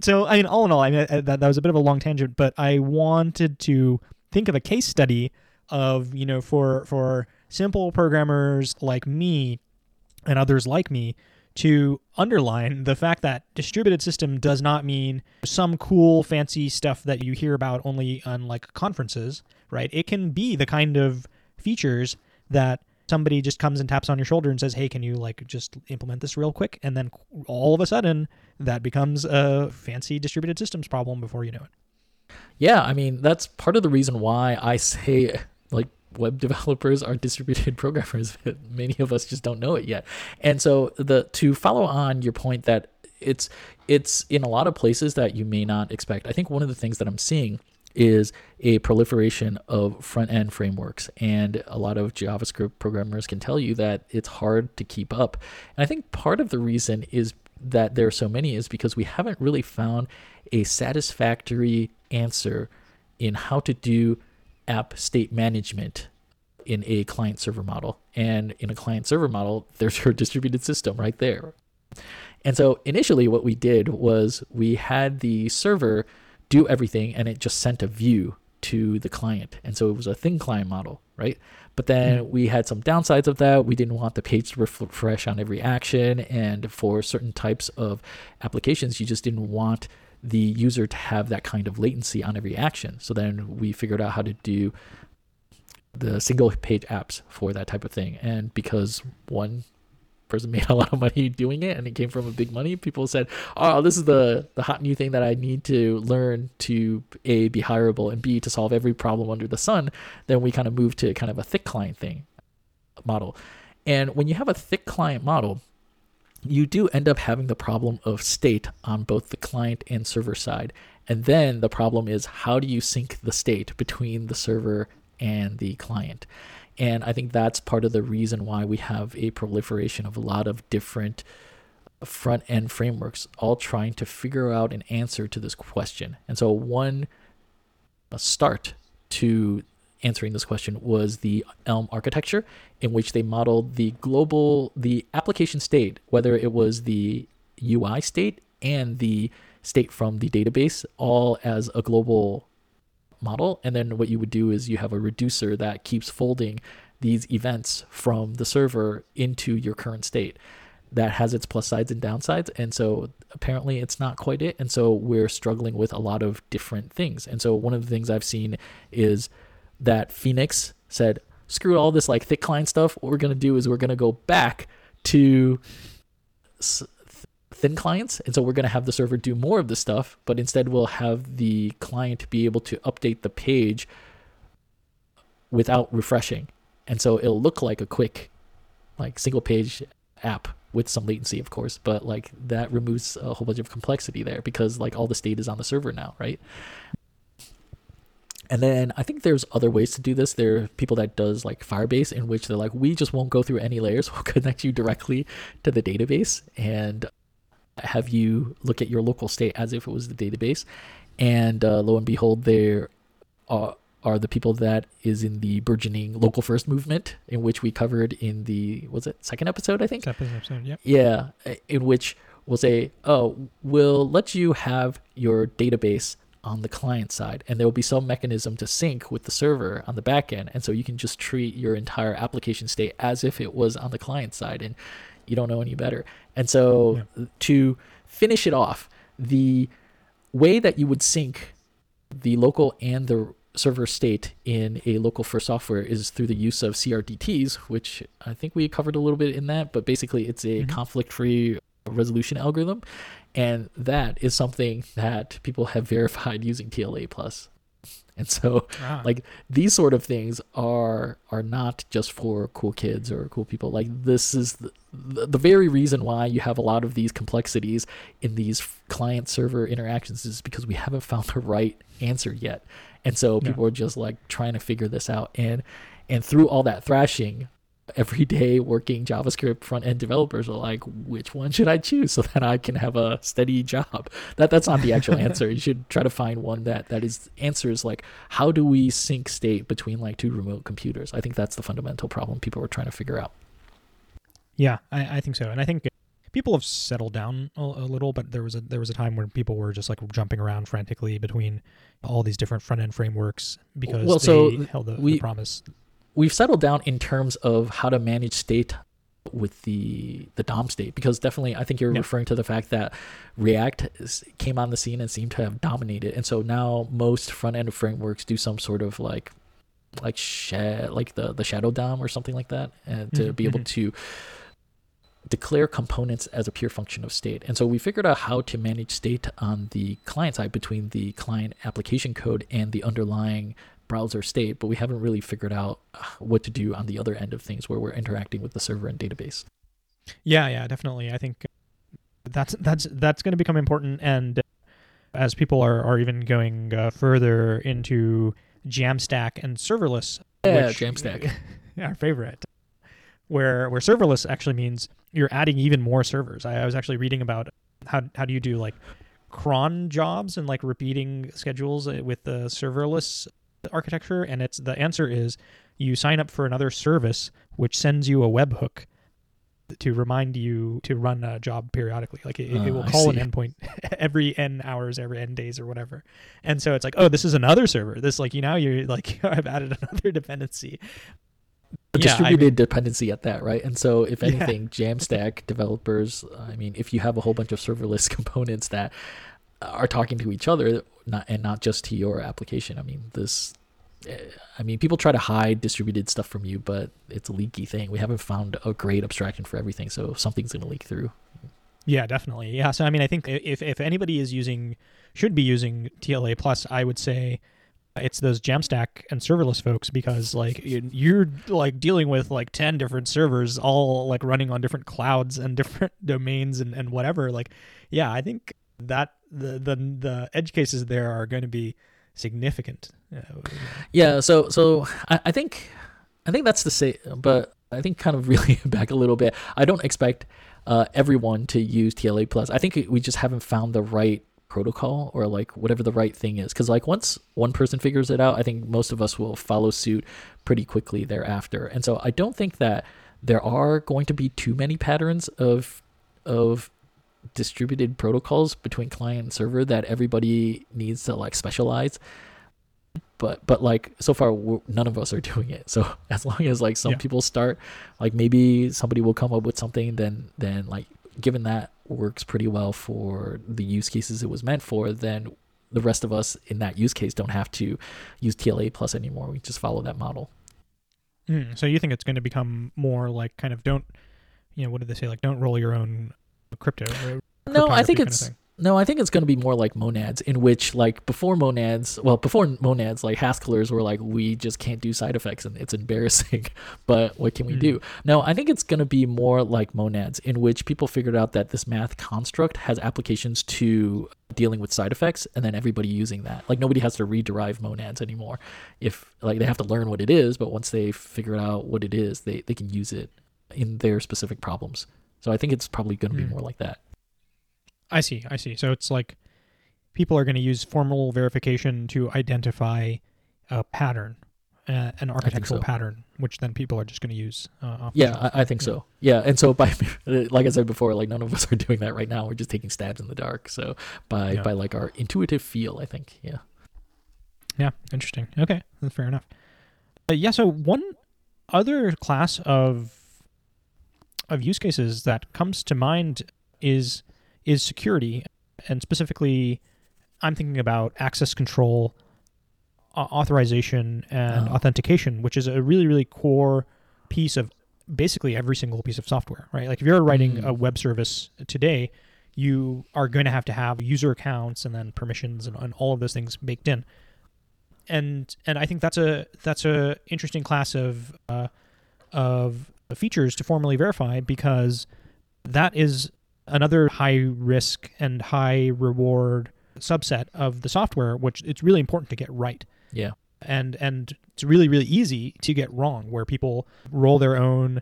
So I mean, all in all, I mean uh, that that was a bit of a long tangent, but I wanted to think of a case study of you know for for simple programmers like me and others like me to underline the fact that distributed system does not mean some cool fancy stuff that you hear about only on like conferences right? It can be the kind of features that somebody just comes and taps on your shoulder and says hey can you like just implement this real quick? And then all of a sudden that becomes a fancy distributed systems problem before you know it Yeah, I mean that's part of the reason why I say like web developers are distributed programmers. Many of us just don't know it yet. And so the to follow on your point that it's it's in a lot of places that you may not expect. I think one of the things that I'm seeing is a proliferation of front end frameworks and a lot of JavaScript programmers can tell you that it's hard to keep up. And I think part of the reason is that there are so many is because we haven't really found a satisfactory answer in how to do app state management in a client server model. And in a client server model, there's your distributed system right there. And so initially, what we did was we had the server do everything and it just sent a view to the client. And so it was a thin client model, right? But then mm. we had some downsides of that. We didn't want the page to refresh on every action. And for certain types of applications, you just didn't want the user to have that kind of latency on every action. So then we figured out how to do the single page apps for that type of thing. And because one person made a lot of money doing it and it came from a big money, people said, "Oh, this is the the hot new thing that I need to learn to a be hireable and b to solve every problem under the sun." Then we kind of moved to kind of a thick client thing model. And when you have a thick client model, you do end up having the problem of state on both the client and server side. And then the problem is how do you sync the state between the server and the client? And I think that's part of the reason why we have a proliferation of a lot of different front end frameworks, all trying to figure out an answer to this question. And so, one start to answering this question was the Elm architecture, in which they modeled the global, the application state, whether it was the UI state and the state from the database, all as a global model. And then what you would do is you have a reducer that keeps folding these events from the server into your current state. That has its plus sides and downsides. And so apparently it's not quite it. And so we're struggling with a lot of different things. And so one of the things I've seen is that Phoenix said, screw all this like thick client stuff. What we're going to do is we're going to go back to thin clients and so we're going to have the server do more of the stuff but instead we'll have the client be able to update the page without refreshing and so it'll look like a quick like single page app with some latency of course but like that removes a whole bunch of complexity there because like all the state is on the server now right and then I think there's other ways to do this. There are people that does like Firebase in which they're like, we just won't go through any layers. We'll connect you directly to the database and have you look at your local state as if it was the database. And uh, lo and behold, there uh, are the people that is in the burgeoning local first movement, in which we covered in the was it second episode I think. Second episode, yeah. Yeah, in which we'll say, oh, we'll let you have your database on the client side, and there will be some mechanism to sync with the server on the back end, and so you can just treat your entire application state as if it was on the client side, and you don't know any better. And so yeah. to finish it off, the way that you would sync the local and the server state in a local first software is through the use of CRDTs, which I think we covered a little bit in that, but basically it's a mm-hmm. conflict free resolution algorithm. And that is something that people have verified using TLA plus. And so ah. like these sort of things are are not just for cool kids or cool people. Like this is the, the, the very reason why you have a lot of these complexities in these client server interactions is because we haven't found the right answer yet. And so people yeah. are just like trying to figure this out and and through all that thrashing everyday working JavaScript front end developers are like, which one should I choose so that I can have a steady job? That that's not the actual answer. You should try to find one that that is answers like how do we sync state between like two remote computers? I think that's the fundamental problem people are trying to figure out. Yeah, I, I think so, and I think people have settled down a, a, little, but there was a there was a time when people were just like jumping around frantically between all these different front end frameworks because well, they so held the, we, the promise we've settled down in terms of how to manage state with the the DOM state because definitely I think you're yeah. referring to the fact that React came on the scene and seemed to have dominated, and so now most front end frameworks do some sort of like like sh- like the the shadow DOM or something like that, and to mm-hmm. be able mm-hmm. to declare components as a pure function of state. And so we figured out how to manage state on the client side between the client application code and the underlying browser state, but we haven't really figured out uh, what to do on the other end of things where we're interacting with the server and database. Yeah, yeah, definitely. I think that's that's that's going to become important, and as people are are even going uh, further into Jamstack and serverless. Yeah, which, Jamstack, our favorite. Where where serverless actually means you're adding even more servers. I, I was actually reading about how how do you do like cron jobs and like repeating schedules uh, with the serverless architecture, and it's the answer is you sign up for another service which sends you a webhook to remind you to run a job periodically. Like it, uh, it will call an endpoint every n hours, every n days, or whatever. And so it's like, oh, this is another server. This like you now you're like I've added another dependency. A yeah, distributed I mean, dependency at that, right? And so, if anything, yeah. Jamstack developers, I mean, if you have a whole bunch of serverless components that are talking to each other, not and not just to your application. I mean, this. Eh, I mean, people try to hide distributed stuff from you, but it's a leaky thing. We haven't found a great abstraction for everything, so something's going to leak through. Yeah, definitely. Yeah, so I mean, I think if if anybody is using should be using TLA plus, I would say it's those Jamstack and serverless folks because like you're like dealing with like 10 different servers all like running on different clouds and different domains and, and whatever like yeah i think that the the the edge cases there are going to be significant. Yeah. So so I, I think I think that's the same, but I think kind of really back a little bit. I don't expect uh, everyone to use TLA plus. I think we just haven't found the right protocol or like whatever the right thing is because like once one person figures it out i think most of us will follow suit pretty quickly thereafter and so i don't think that there are going to be too many patterns of of distributed protocols between client and server that everybody needs to like specialize. But but like so far none of us are doing it. So as long as like some yeah. people start like maybe somebody will come up with something then then like given that works pretty well for the use cases it was meant for then the rest of us in that use case don't have to use TLA plus anymore. We just follow that model. Mm, so you think it's going to become more like kind of don't you know what did they say? Like don't roll your own crypto. No, I think it's no, I think it's going to be more like monads, in which like before monads, well, before monads, like Haskellers were like, we just can't do side effects, and it's embarrassing. but what can we mm. do? No, I think it's going to be more like monads, in which people figured out that this math construct has applications to dealing with side effects, and then everybody using that. Like nobody has to rederive monads anymore. If like they have to learn what it is, but once they figure out what it is, they they can use it in their specific problems. So I think it's probably going to be mm. more like that. I see. I see. So it's like people are going to use formal verification to identify a pattern, uh, an architectural so. pattern, which then people are just going to use. Uh, Yeah. I, I think so. Yeah, and so by like I said before, like none of us are doing that right now. We're just taking stabs in the dark. So by Yeah. by like our intuitive feel, I think. Yeah. Yeah, interesting. Okay, that's fair enough. Uh, yeah, so one other class of of use cases that comes to mind is is security, and specifically, I'm thinking about access control, au- authorization, and Oh. authentication, which is a really really core piece of basically every single piece of software, right? Like if you're writing Mm. a web service today, you are going to have to have user accounts and then permissions and, and all of those things baked in and and I think that's a that's a interesting class of uh, of features to formally verify because that is another high risk and high reward subset of the software, which it's really important to get right. Yeah. And and it's really really easy to get wrong, where people roll their own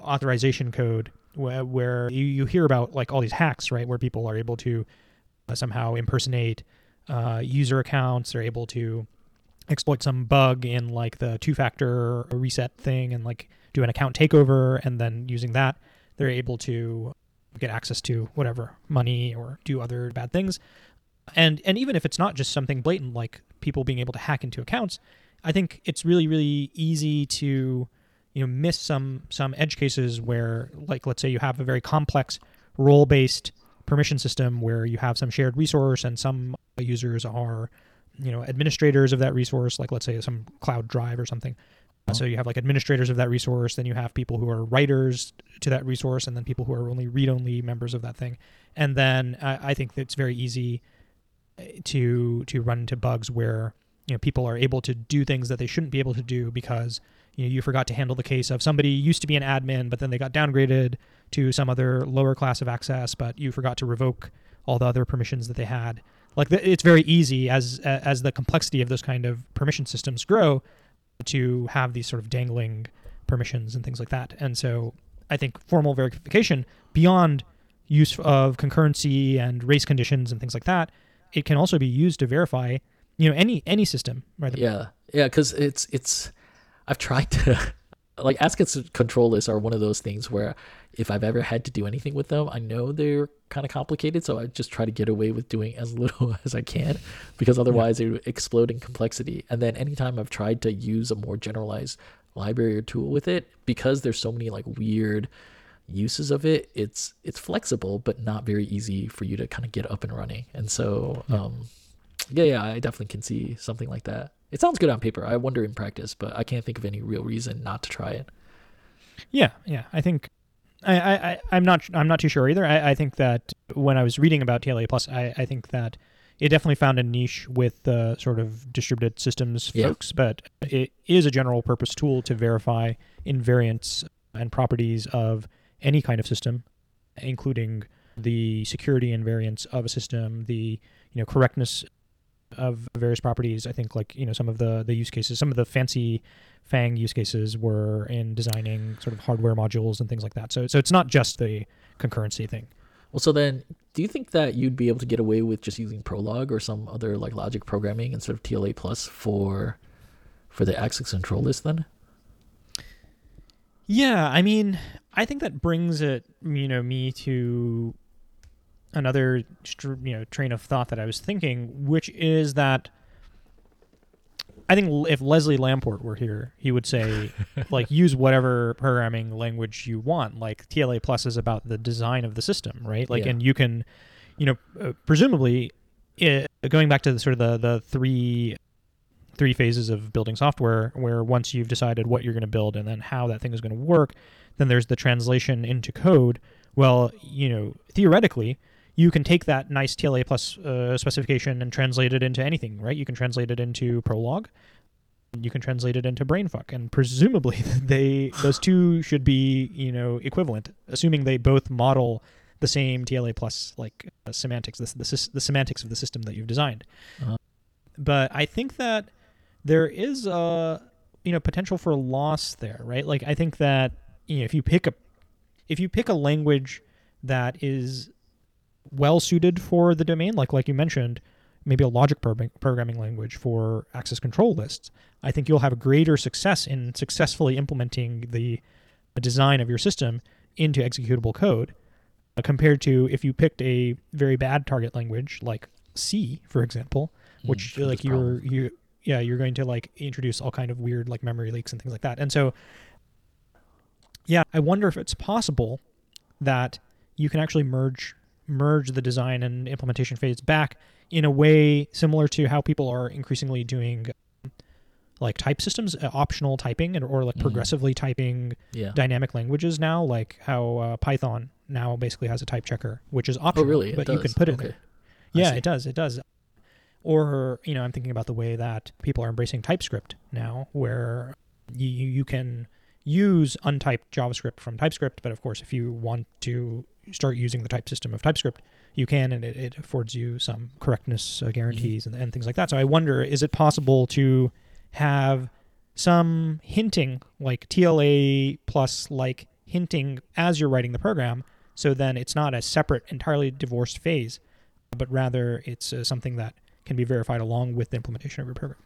authorization code, where, where you, you hear about like all these hacks, right, where people are able to uh, somehow impersonate uh, user accounts. They're able to exploit some bug in like the two-factor reset thing and like do an account takeover, and then using that, they're able to get access to whatever money or do other bad things. And and even if it's not just something blatant like people being able to hack into accounts, I think it's really really easy to you know miss some some edge cases where like let's say you have a very complex role based permission system where you have some shared resource and some users are you know administrators of that resource like let's say some cloud drive or something Uh, so you have like administrators of that resource then you have people who are writers to that resource and then people who are only read only members of that thing. And then I, think it's very easy uh, to to run into bugs where you know people are able to do things that they shouldn't be able to do because you know you forgot to handle the case of somebody used to be an admin but then they got downgraded to some other lower class of access but you forgot to revoke all the other permissions that they had. Like the, it's very easy as as the complexity of those kind of permission systems grow to have these sort of dangling permissions and things like that and so i think formal verification beyond use of concurrency and race conditions and things like that it can also be used to verify you know any any system right Yeah, yeah, because it's it's. I've tried to, like, access control lists are one of those things where if I've ever had to do anything with them, I know they're kind of complicated, so I just try to get away with doing as little as I can, because otherwise they would explode in complexity. And then anytime I've tried to use a more generalized library or tool with it, because there's so many like weird uses of it, it's it's flexible but not very easy for you to kind of get up and running. And so, um, yeah, yeah, I definitely can see something like that. It sounds good on paper. I wonder in practice, but I can't think of any real reason not to try it. Yeah, yeah. I think I, I, I'm not I'm not too sure either. I, I think that when I was reading about TLA plus, I, I think that it definitely found a niche with the sort of distributed systems Yeah. folks, but it is a general purpose tool to verify invariants and properties of any kind of system, including the security invariants of a system, the you know correctness of various properties. I think like you know some of the the use cases, some of the fancy FAANG use cases were in designing sort of hardware modules and things like that. So so it's not just the concurrency thing. Well, so then, do you think that you'd be able to get away with just using Prolog or some other like logic programming instead of TLA plus for for the access control list then? Yeah, I mean, I think that brings it, you know, me to another, you know, train of thought that I was thinking, which is that I think if Leslie Lamport were here, he would say, like, use whatever programming language you want. Like TLA plus is about the design of the system, right? Like, Yeah. and you can, you know, uh, presumably, it, going back to the sort of the the three three phases of building software where once you've decided what you're going to build and then how that thing is going to work then there's the translation into code well you know theoretically you can take that nice tla plus uh, specification and translate it into anything right? You can translate it into prolog. You can translate it into brainfuck. And presumably they those two should be you know equivalent assuming they both model the same tla plus like uh, semantics the, the, the semantics of the system that you've designed. Uh-huh. but i think that there is a you know potential for loss there right? Like i think that you know if you pick a if you pick a language that is well suited for the domain like like you mentioned maybe a logic programming language for access control lists, I think you'll have a greater success in successfully implementing the, the design of your system into executable code uh, compared to if you picked a very bad target language like C, for example, hmm, which mm, like you're you yeah you're going to like introduce all kind of weird like memory leaks and things like that. And so yeah, I wonder if it's possible that you can actually merge merge the design and implementation phase back in a way similar to how people are increasingly doing like type systems, uh, optional typing, and or like mm. progressively typing yeah. dynamic languages now, like how uh, Python now basically has a type checker, which is optional, oh, really? but you can put it. Okay. There. Yeah, it does. It does. Or you know, I'm thinking about the way that people are embracing TypeScript now, where you you can use untyped JavaScript from TypeScript, but of course, if you want to start using the type system of TypeScript, you can, and it, it affords you some correctness uh, guarantees mm-hmm. and, and things like that. So I wonder, is it possible to have some hinting, like TLA plus like hinting as you're writing the program, so then it's not a separate, entirely divorced phase, but rather it's uh, something that can be verified along with the implementation of your program.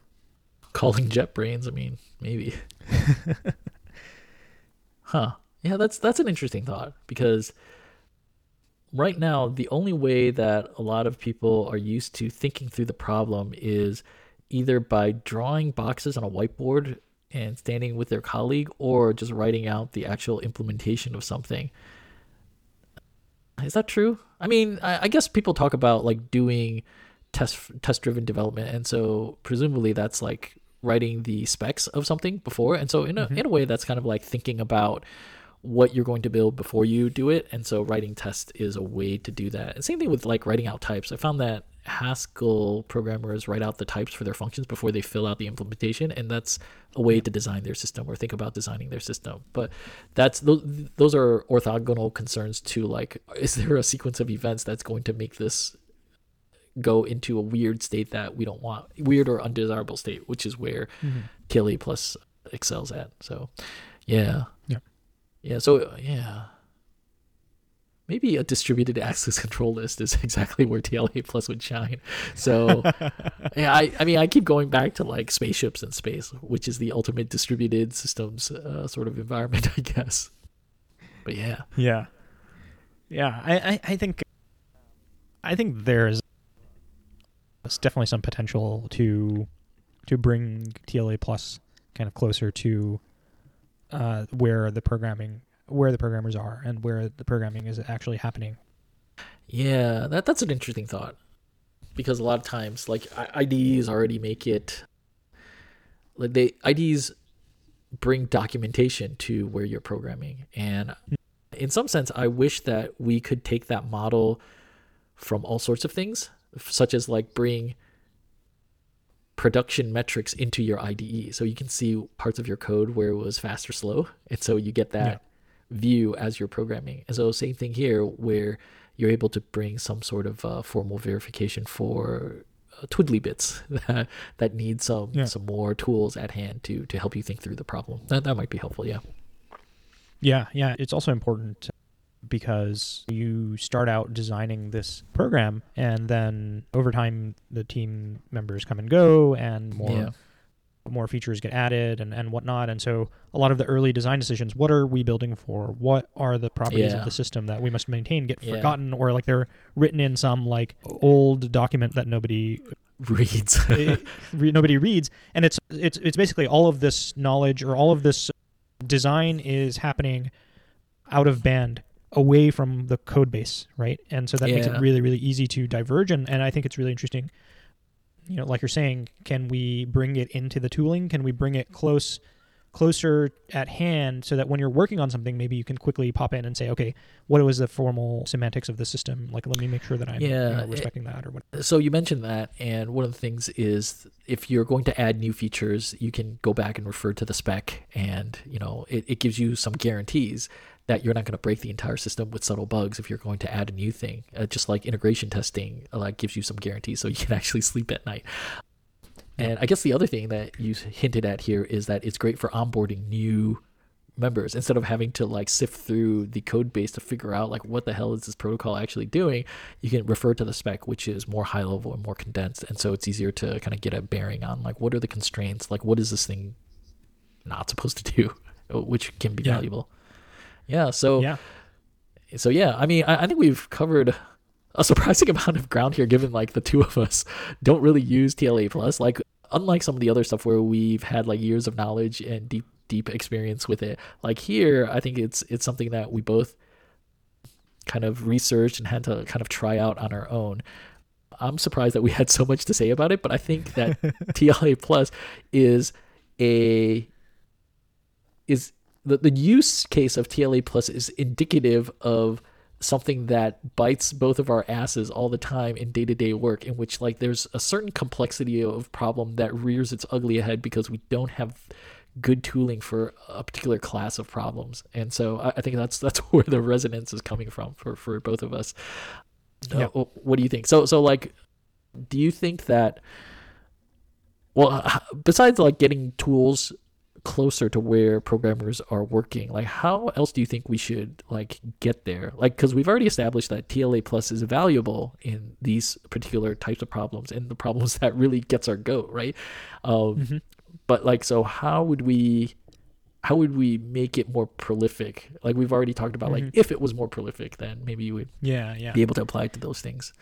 Calling JetBrains, I mean, maybe. huh. Yeah, that's that's an interesting thought because right now the only way that a lot of people are used to thinking through the problem is either by drawing boxes on a whiteboard and standing with their colleague or just writing out the actual implementation of something. Is that true? I mean, I, I guess people talk about like doing test test driven development, and so presumably that's like writing the specs of something before, and so in a mm-hmm. in a way that's kind of like thinking about what you're going to build before you do it. And so writing tests is a way to do that. And same thing with like writing out types. I found that Haskell programmers write out the types for their functions before they fill out the implementation, and that's a way to design their system or think about designing their system. But that's those, those are orthogonal concerns to like, is there a sequence of events that's going to make this go into a weird state that we don't want, weird or undesirable state, which is where mm-hmm. TLA plus excels at. So, yeah, yeah. So yeah. Maybe a distributed access control list is exactly where TLA plus would shine. So yeah, I, I mean I keep going back to like spaceships in space, which is the ultimate distributed systems uh, sort of environment, I guess. But yeah. Yeah. Yeah, I, I, I think I think there's definitely some potential to to bring TLA plus kind of closer to uh, where the programming where the programmers are and where the programming is actually happening. Yeah, that that's an interesting thought because a lot of times like IDEs already make it like they IDEs bring documentation to where you're programming and in some sense I wish that we could take that model from all sorts of things such as like bring production metrics into your IDE. So you can see parts of your code where it was fast or slow. And so you get that yeah. view as you're programming. And so same thing here where you're able to bring some sort of uh, formal verification for uh, twiddly bits that, that need some yeah. some more tools at hand to to help you think through the problem. That that might be helpful, yeah. Yeah, yeah, it's also important because you start out designing this program and then over time the team members come and go and more yeah. more features get added and, and whatnot and so a lot of the early design decisions what are we building for what are the properties yeah. of the system that we must maintain get yeah. forgotten or like they're written in some like old document that nobody reads eh, nobody reads and it's it's it's basically all of this knowledge or all of this design is happening out of band away from the code base, right? And so that yeah. makes it really, really easy to diverge. And, and I think it's really interesting. You know, like you're saying, can we bring it into the tooling? Can we bring it close, closer at hand, so that when you're working on something, maybe you can quickly pop in and say, okay, what was the formal semantics of the system? Like, let me make sure that I'm yeah, you know, eh, respecting it, that or whatever. So you mentioned that, and one of the things is if you're going to add new features, you can go back and refer to the spec, and you know, it, it gives you some guarantees that you're not going to break the entire system with subtle bugs if you're going to add a new thing. Uh, just like integration testing, uh, like gives you some guarantees so you can actually sleep at night. And I guess the other thing that you hinted at here is that it's great for onboarding new members instead of having to like sift through the code base to figure out like what the hell is this protocol actually doing you can refer to the spec which is more high level and more condensed and so it's easier to kind of get a bearing on like what are the constraints like what is this thing not supposed to do which can be Yeah. valuable yeah so Yeah. so yeah i mean I, I think we've covered a surprising amount of ground here given like the two of us don't really use tla plus like unlike some of the other stuff where we've had like years of knowledge and deep deep experience with it like here i think it's it's something that we both kind of researched and had to kind of try out on our own i'm surprised that we had so much to say about it but i think that tla plus is a is the, the use case of TLA plus is indicative of something that bites both of our asses all the time in day-to-day work in which like there's a certain complexity of problem that rears its ugly head because we don't have good tooling for a particular class of problems. And so i, I think that's that's where the resonance is coming from for for both of us. Uh, Yeah. wh- what do you think? So so like do you think that well besides like getting tools closer to where programmers are working like how else do you think we should like get there like because we've already established that tla plus is valuable in these particular types of problems and the problems that really gets our goat right um, Mhm. but like so how would we how would we make it more prolific like we've already talked about like Mhm. if it was more prolific then maybe you would Yeah. Yeah. be able to apply it to those things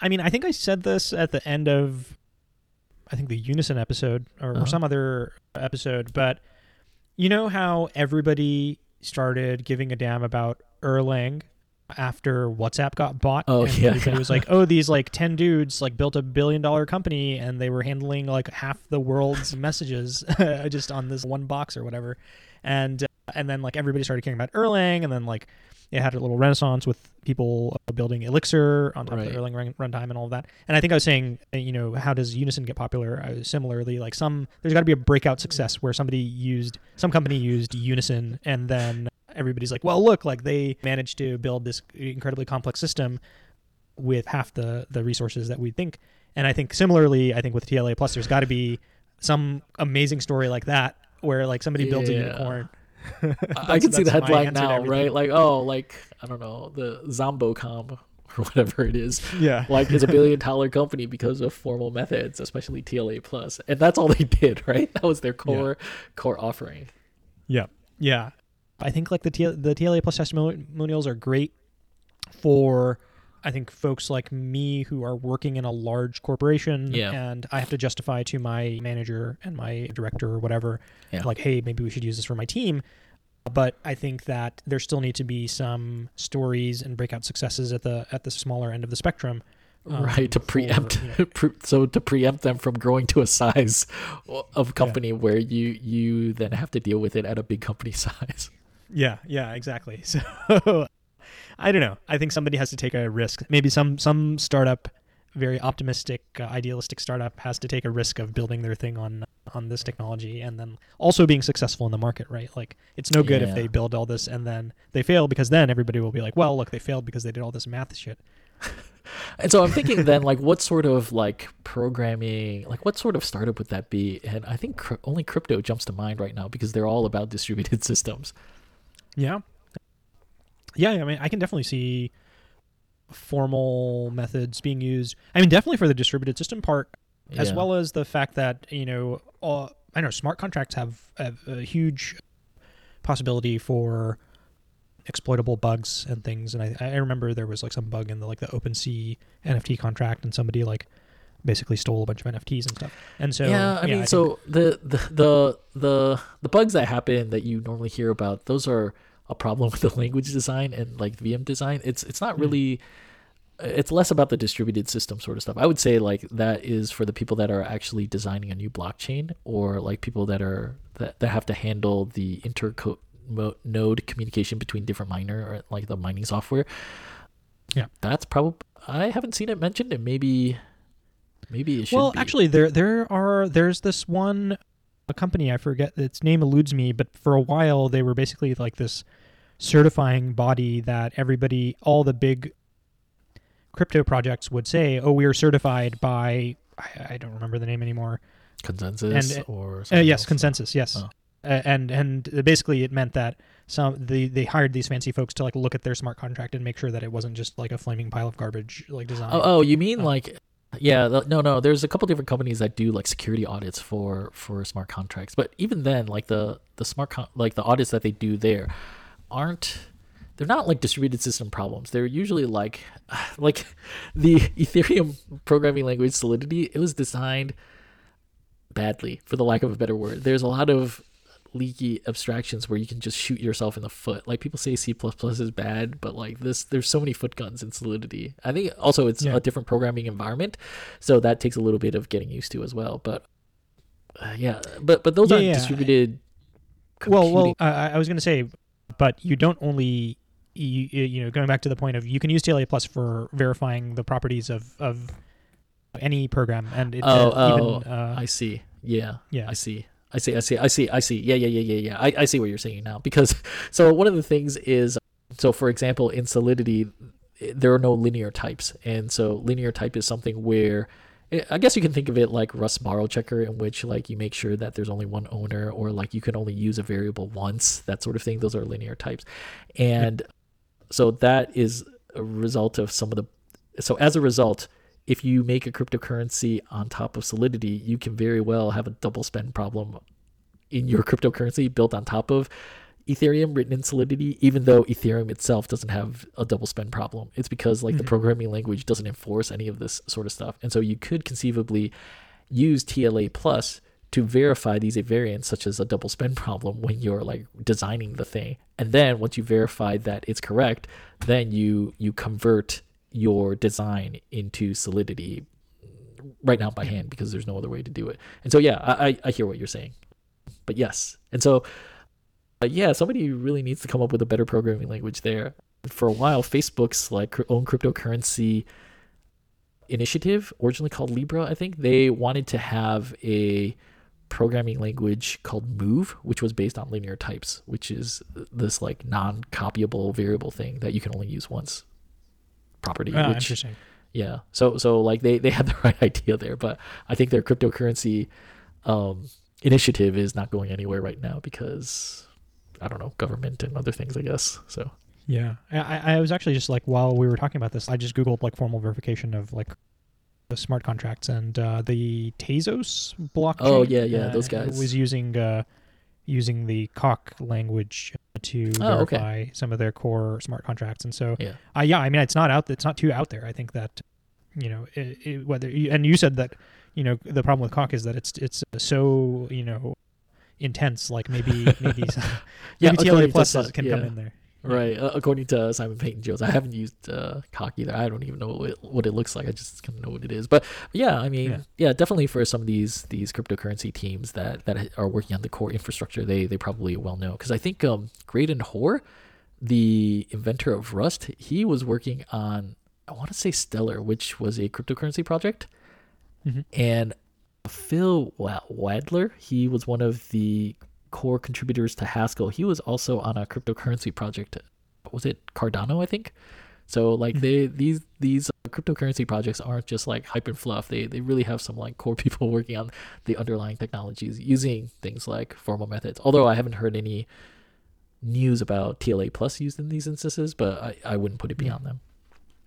I mean, I think I said this at the end of, I think the Unison episode or, or Uh-huh. some other episode, but you know how everybody started giving a damn about Erlang after WhatsApp got bought? Oh, and yeah, yeah. was like, oh, these like 10 dudes like built a billion dollar company and they were handling like half the world's messages just on this one box or whatever. And, uh, and then like everybody started caring about Erlang and then like it had a little renaissance with people uh, building Elixir on top Right. of Erlang run, runtime and all of that. And I think I was saying, uh, you know, how does Unison get popular? I was similarly, like some, there's got to be a breakout success where somebody used, some company used Unison, and then everybody's like, well, look, like they managed to build this incredibly complex system with half the the resources that we think. And I think similarly, I think with TLA Plus, there's got to be some amazing story like that where like somebody builds a unicorn. I- can see the headline now, right? Like, oh, like I don't know, the Zombocom or whatever it is, Yeah. like is a billion dollar company because of formal methods, especially TLA plus, and that's all they did, right? That was their core core offering. Yeah, yeah. I think like the the TLA plus testimonials are great for I think folks like me who are working in a large corporation Yeah. and I have to justify to my manager and my director or whatever Yeah. like hey maybe we should use this for my team but I think that there still need to be some stories and breakout successes at the at the smaller end of the spectrum um, right to for, preempt you know- pre- so to preempt them from growing to a size of company where you you then have to deal with it at a big company size Yeah, yeah, exactly. So I don't know. I think somebody has to take a risk. Maybe some some startup, very optimistic, uh, idealistic startup, has to take a risk of building their thing on on this technology and then also being successful in the market, right? Like it's no good if they build all this and then they fail because then everybody will be like, well, look, they failed because they did all this math shit. And so I'm thinking then, like, what sort of like programming, like, what sort of startup would that be? And I think cr- only crypto jumps to mind right now because they're all about distributed systems. Yeah. Yeah, I mean, I can definitely see formal methods being used. I mean, definitely for the distributed system part, as Yeah. well as the fact that you know, uh, I know smart contracts have, have a huge possibility for exploitable bugs and things. And I, I remember there was like some bug in the like the OpenSea NFT contract, and somebody like basically stole a bunch of NFTs and stuff. And so yeah, I mean, think- so the, the the the the bugs that happen that you normally hear about, those are a problem with the language design and like VM design. It's it's not Hmm. really. It's less about the distributed system sort of stuff. I would say like that is for the people that are actually designing a new blockchain or like people that are that, that have to handle the interco- node communication between different miner or like the mining software. Yeah. that's probably I haven't seen it mentioned, and maybe maybe it should. well be. actually there there are there's this one a company i forget its name eludes me but for a while they were basically like this certifying body that everybody all the big crypto projects would say oh we are certified by i, I don't remember the name anymore consensus and, or uh, yes else. consensus yes Oh. A- and and basically it meant that some the they hired these fancy folks to like look at their smart contract and make sure that it wasn't just like a flaming pile of garbage like design. Oh, oh you mean Oh. like yeah, th- no, no. There's a couple different companies that do like security audits for for smart contracts, but even then, like the the smart con- like the audits that they do there aren't they're not like distributed system problems. They're usually like like the Ethereum programming language Solidity. It was designed badly, for the lack of a better word. There's a lot of leaky abstractions where you can just shoot yourself in the foot. Like people say C++ is bad, but like this there's so many foot guns in Solidity. I think also it's Yeah. a different programming environment, so that takes a little bit of getting used to as well. But uh, yeah, but but those Yeah, aren't yeah. distributed well, well, I was going to say, but you don't only you, you know going back to the point of you can use TLA plus for verifying the properties of of any program and it, Oh, uh, oh, even, uh, I see. Yeah. yeah I see. I see. I see. I see. I see. Yeah, yeah, yeah, yeah, yeah. I, I see what you're saying now. Because so one of the things is so for example in Solidity there are no linear types, and so linear type is something where I guess you can think of it like Rust borrow checker, in which like you make sure that there's only one owner, or like you can only use a variable once, that sort of thing. Those are linear types, and so that is a result of some of the. So as a result, if you make a cryptocurrency on top of Solidity, you can very well have a double spend problem in your cryptocurrency built on top of Ethereum written in Solidity, even though Ethereum itself doesn't have a double spend problem. It's because like the Mhm. programming language doesn't enforce any of this sort of stuff. And so you could conceivably use TLA plus to verify these variants such as a double spend problem when you're like designing the thing. And then once you verify that it's correct, then you you convert your design into Solidity right now by hand because there's no other way to do it. And so yeah, I I, hear what you're saying. But yes. And so yeah, somebody really needs to come up with a better programming language there. For a while, Facebook's like own cryptocurrency initiative, originally called Libra, I think, they wanted to have a programming language called Move, which was based on linear types, which is this like non-copyable variable thing that you can only use once property. ah, which, interesting yeah. So so like they they had the right idea there, but I think their cryptocurrency um initiative is not going anywhere right now because I don't know, government and other things, I guess. So Yeah, I, I- was actually just like while we were talking about this, I just googled like formal verification of like the smart contracts and uh, the Tezos blockchain. Oh, yeah, yeah, uh, those guys. was using uh, using the Coq language to Oh, okay. verify some of their core smart contracts, and so yeah. uh, yeah, I mean it's not out, it's not too out there. I think that you know it, it, whether you, and you said that you know the problem with Coq is that it's it's so you know intense. Like maybe maybe Yeah, maybe TLA to plus some- can come in there. Right. Uh, according to Simon Peyton Jones, I haven't used uh, Coq either. I don't even know what it, what it looks like. I just kind of know what it is. But yeah, I mean, Yeah. yeah. definitely for some of these these cryptocurrency teams that that are working on the core infrastructure, they they probably well know because I think um, Graydon Hoare, the inventor of Rust, he was working on I want to say Stellar, which was a cryptocurrency project, Mhm. and Phil Wa- Wadler, he was one of the core contributors to Haskell. He was also on a cryptocurrency project. Was it Cardano? I think. So like Mhm. they these these cryptocurrency projects aren't just like hype and fluff. They they really have some like core people working on the underlying technologies using things like formal methods. Although I haven't heard any news about TLA plus used in these instances, but I, I wouldn't put it beyond them.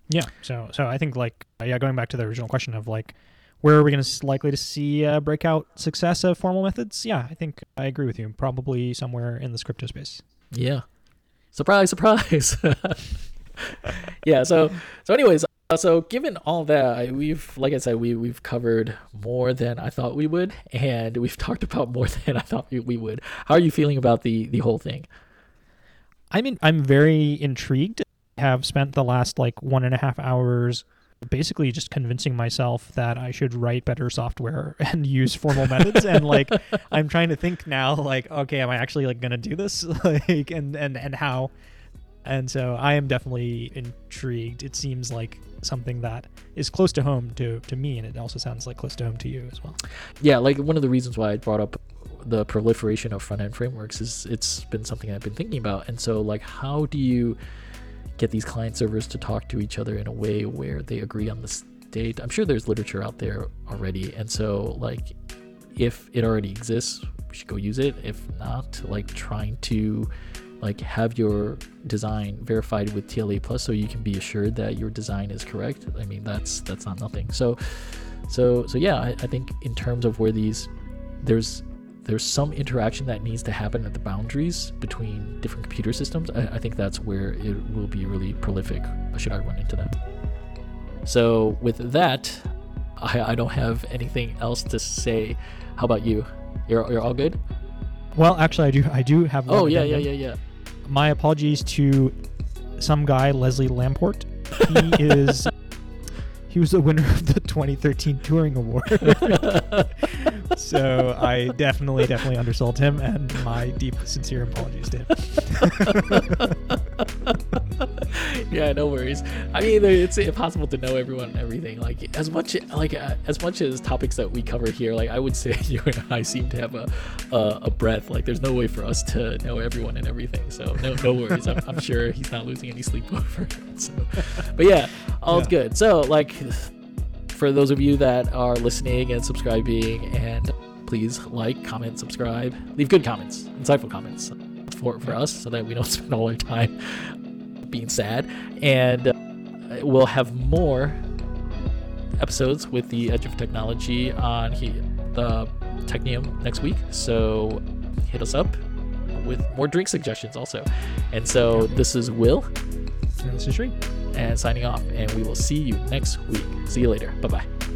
Yeah. So so I think like yeah, going back to the original question of like where are we going to likely to see uh, breakout success of formal methods? Yeah, I think I agree with you. Probably somewhere in the crypto space. Yeah. Surprise, surprise. yeah, so so anyways, uh, so given all that, I, we've like I said, we we've covered more than I thought we would and we've talked about more than I thought we, we would. How are you feeling about the the whole thing? I mean, I'm very intrigued. Have spent the last like one and a half hours basically just convincing myself that I should write better software and use formal methods. And like I'm trying to think now like okay am I actually like going to do this? Like and and and how? And so I am definitely intrigued. It seems like something that is close to home to to me and it also sounds like close to home to you as well. Yeah, like one of the reasons why I brought up the proliferation of front end frameworks is it's been something I've been thinking about. And so like how do you get these client servers to talk to each other in a way where they agree on the state? I'm sure there's literature out there already. And so like if it already exists, we should go use it. If not, like trying to like have your design verified with TLA plus so you can be assured that your design is correct. I mean that's that's not nothing. So so so yeah, I, I think in terms of where these there's there's some interaction that needs to happen at the boundaries between different computer systems. I, I think that's where it will be really prolific should I run into that. So with that, I, I don't have anything else to say. How about you? You're, you're all good? Well, actually, I do. I do have. Oh yeah, yeah, yeah, yeah. My apologies to some guy, Leslie Lamport. He is. he was the winner of the 2013 Turing Award. so I definitely, definitely undersold him, and my deep, sincere apologies to him. yeah, no worries. I mean, it's impossible to know everyone and everything. Like as much, like uh, as much as topics that we cover here, like I would say you and I seem to have a a, a breadth. Like there's no way for us to know everyone and everything. So no, no worries. I'm, I'm sure he's not losing any sleep over it. So, but yeah, all's yeah. good. So like for those of you that are listening and subscribing, and please like, comment, subscribe, leave good comments, insightful comments for, for us so that we don't spend all our time being sad. And uh, we'll have more episodes with the Edge of Technology on he, the Technium next week. So hit us up with more drink suggestions also. And so this is Wil. And this is Sri and signing off. And we will see you next week. See you later. Bye bye.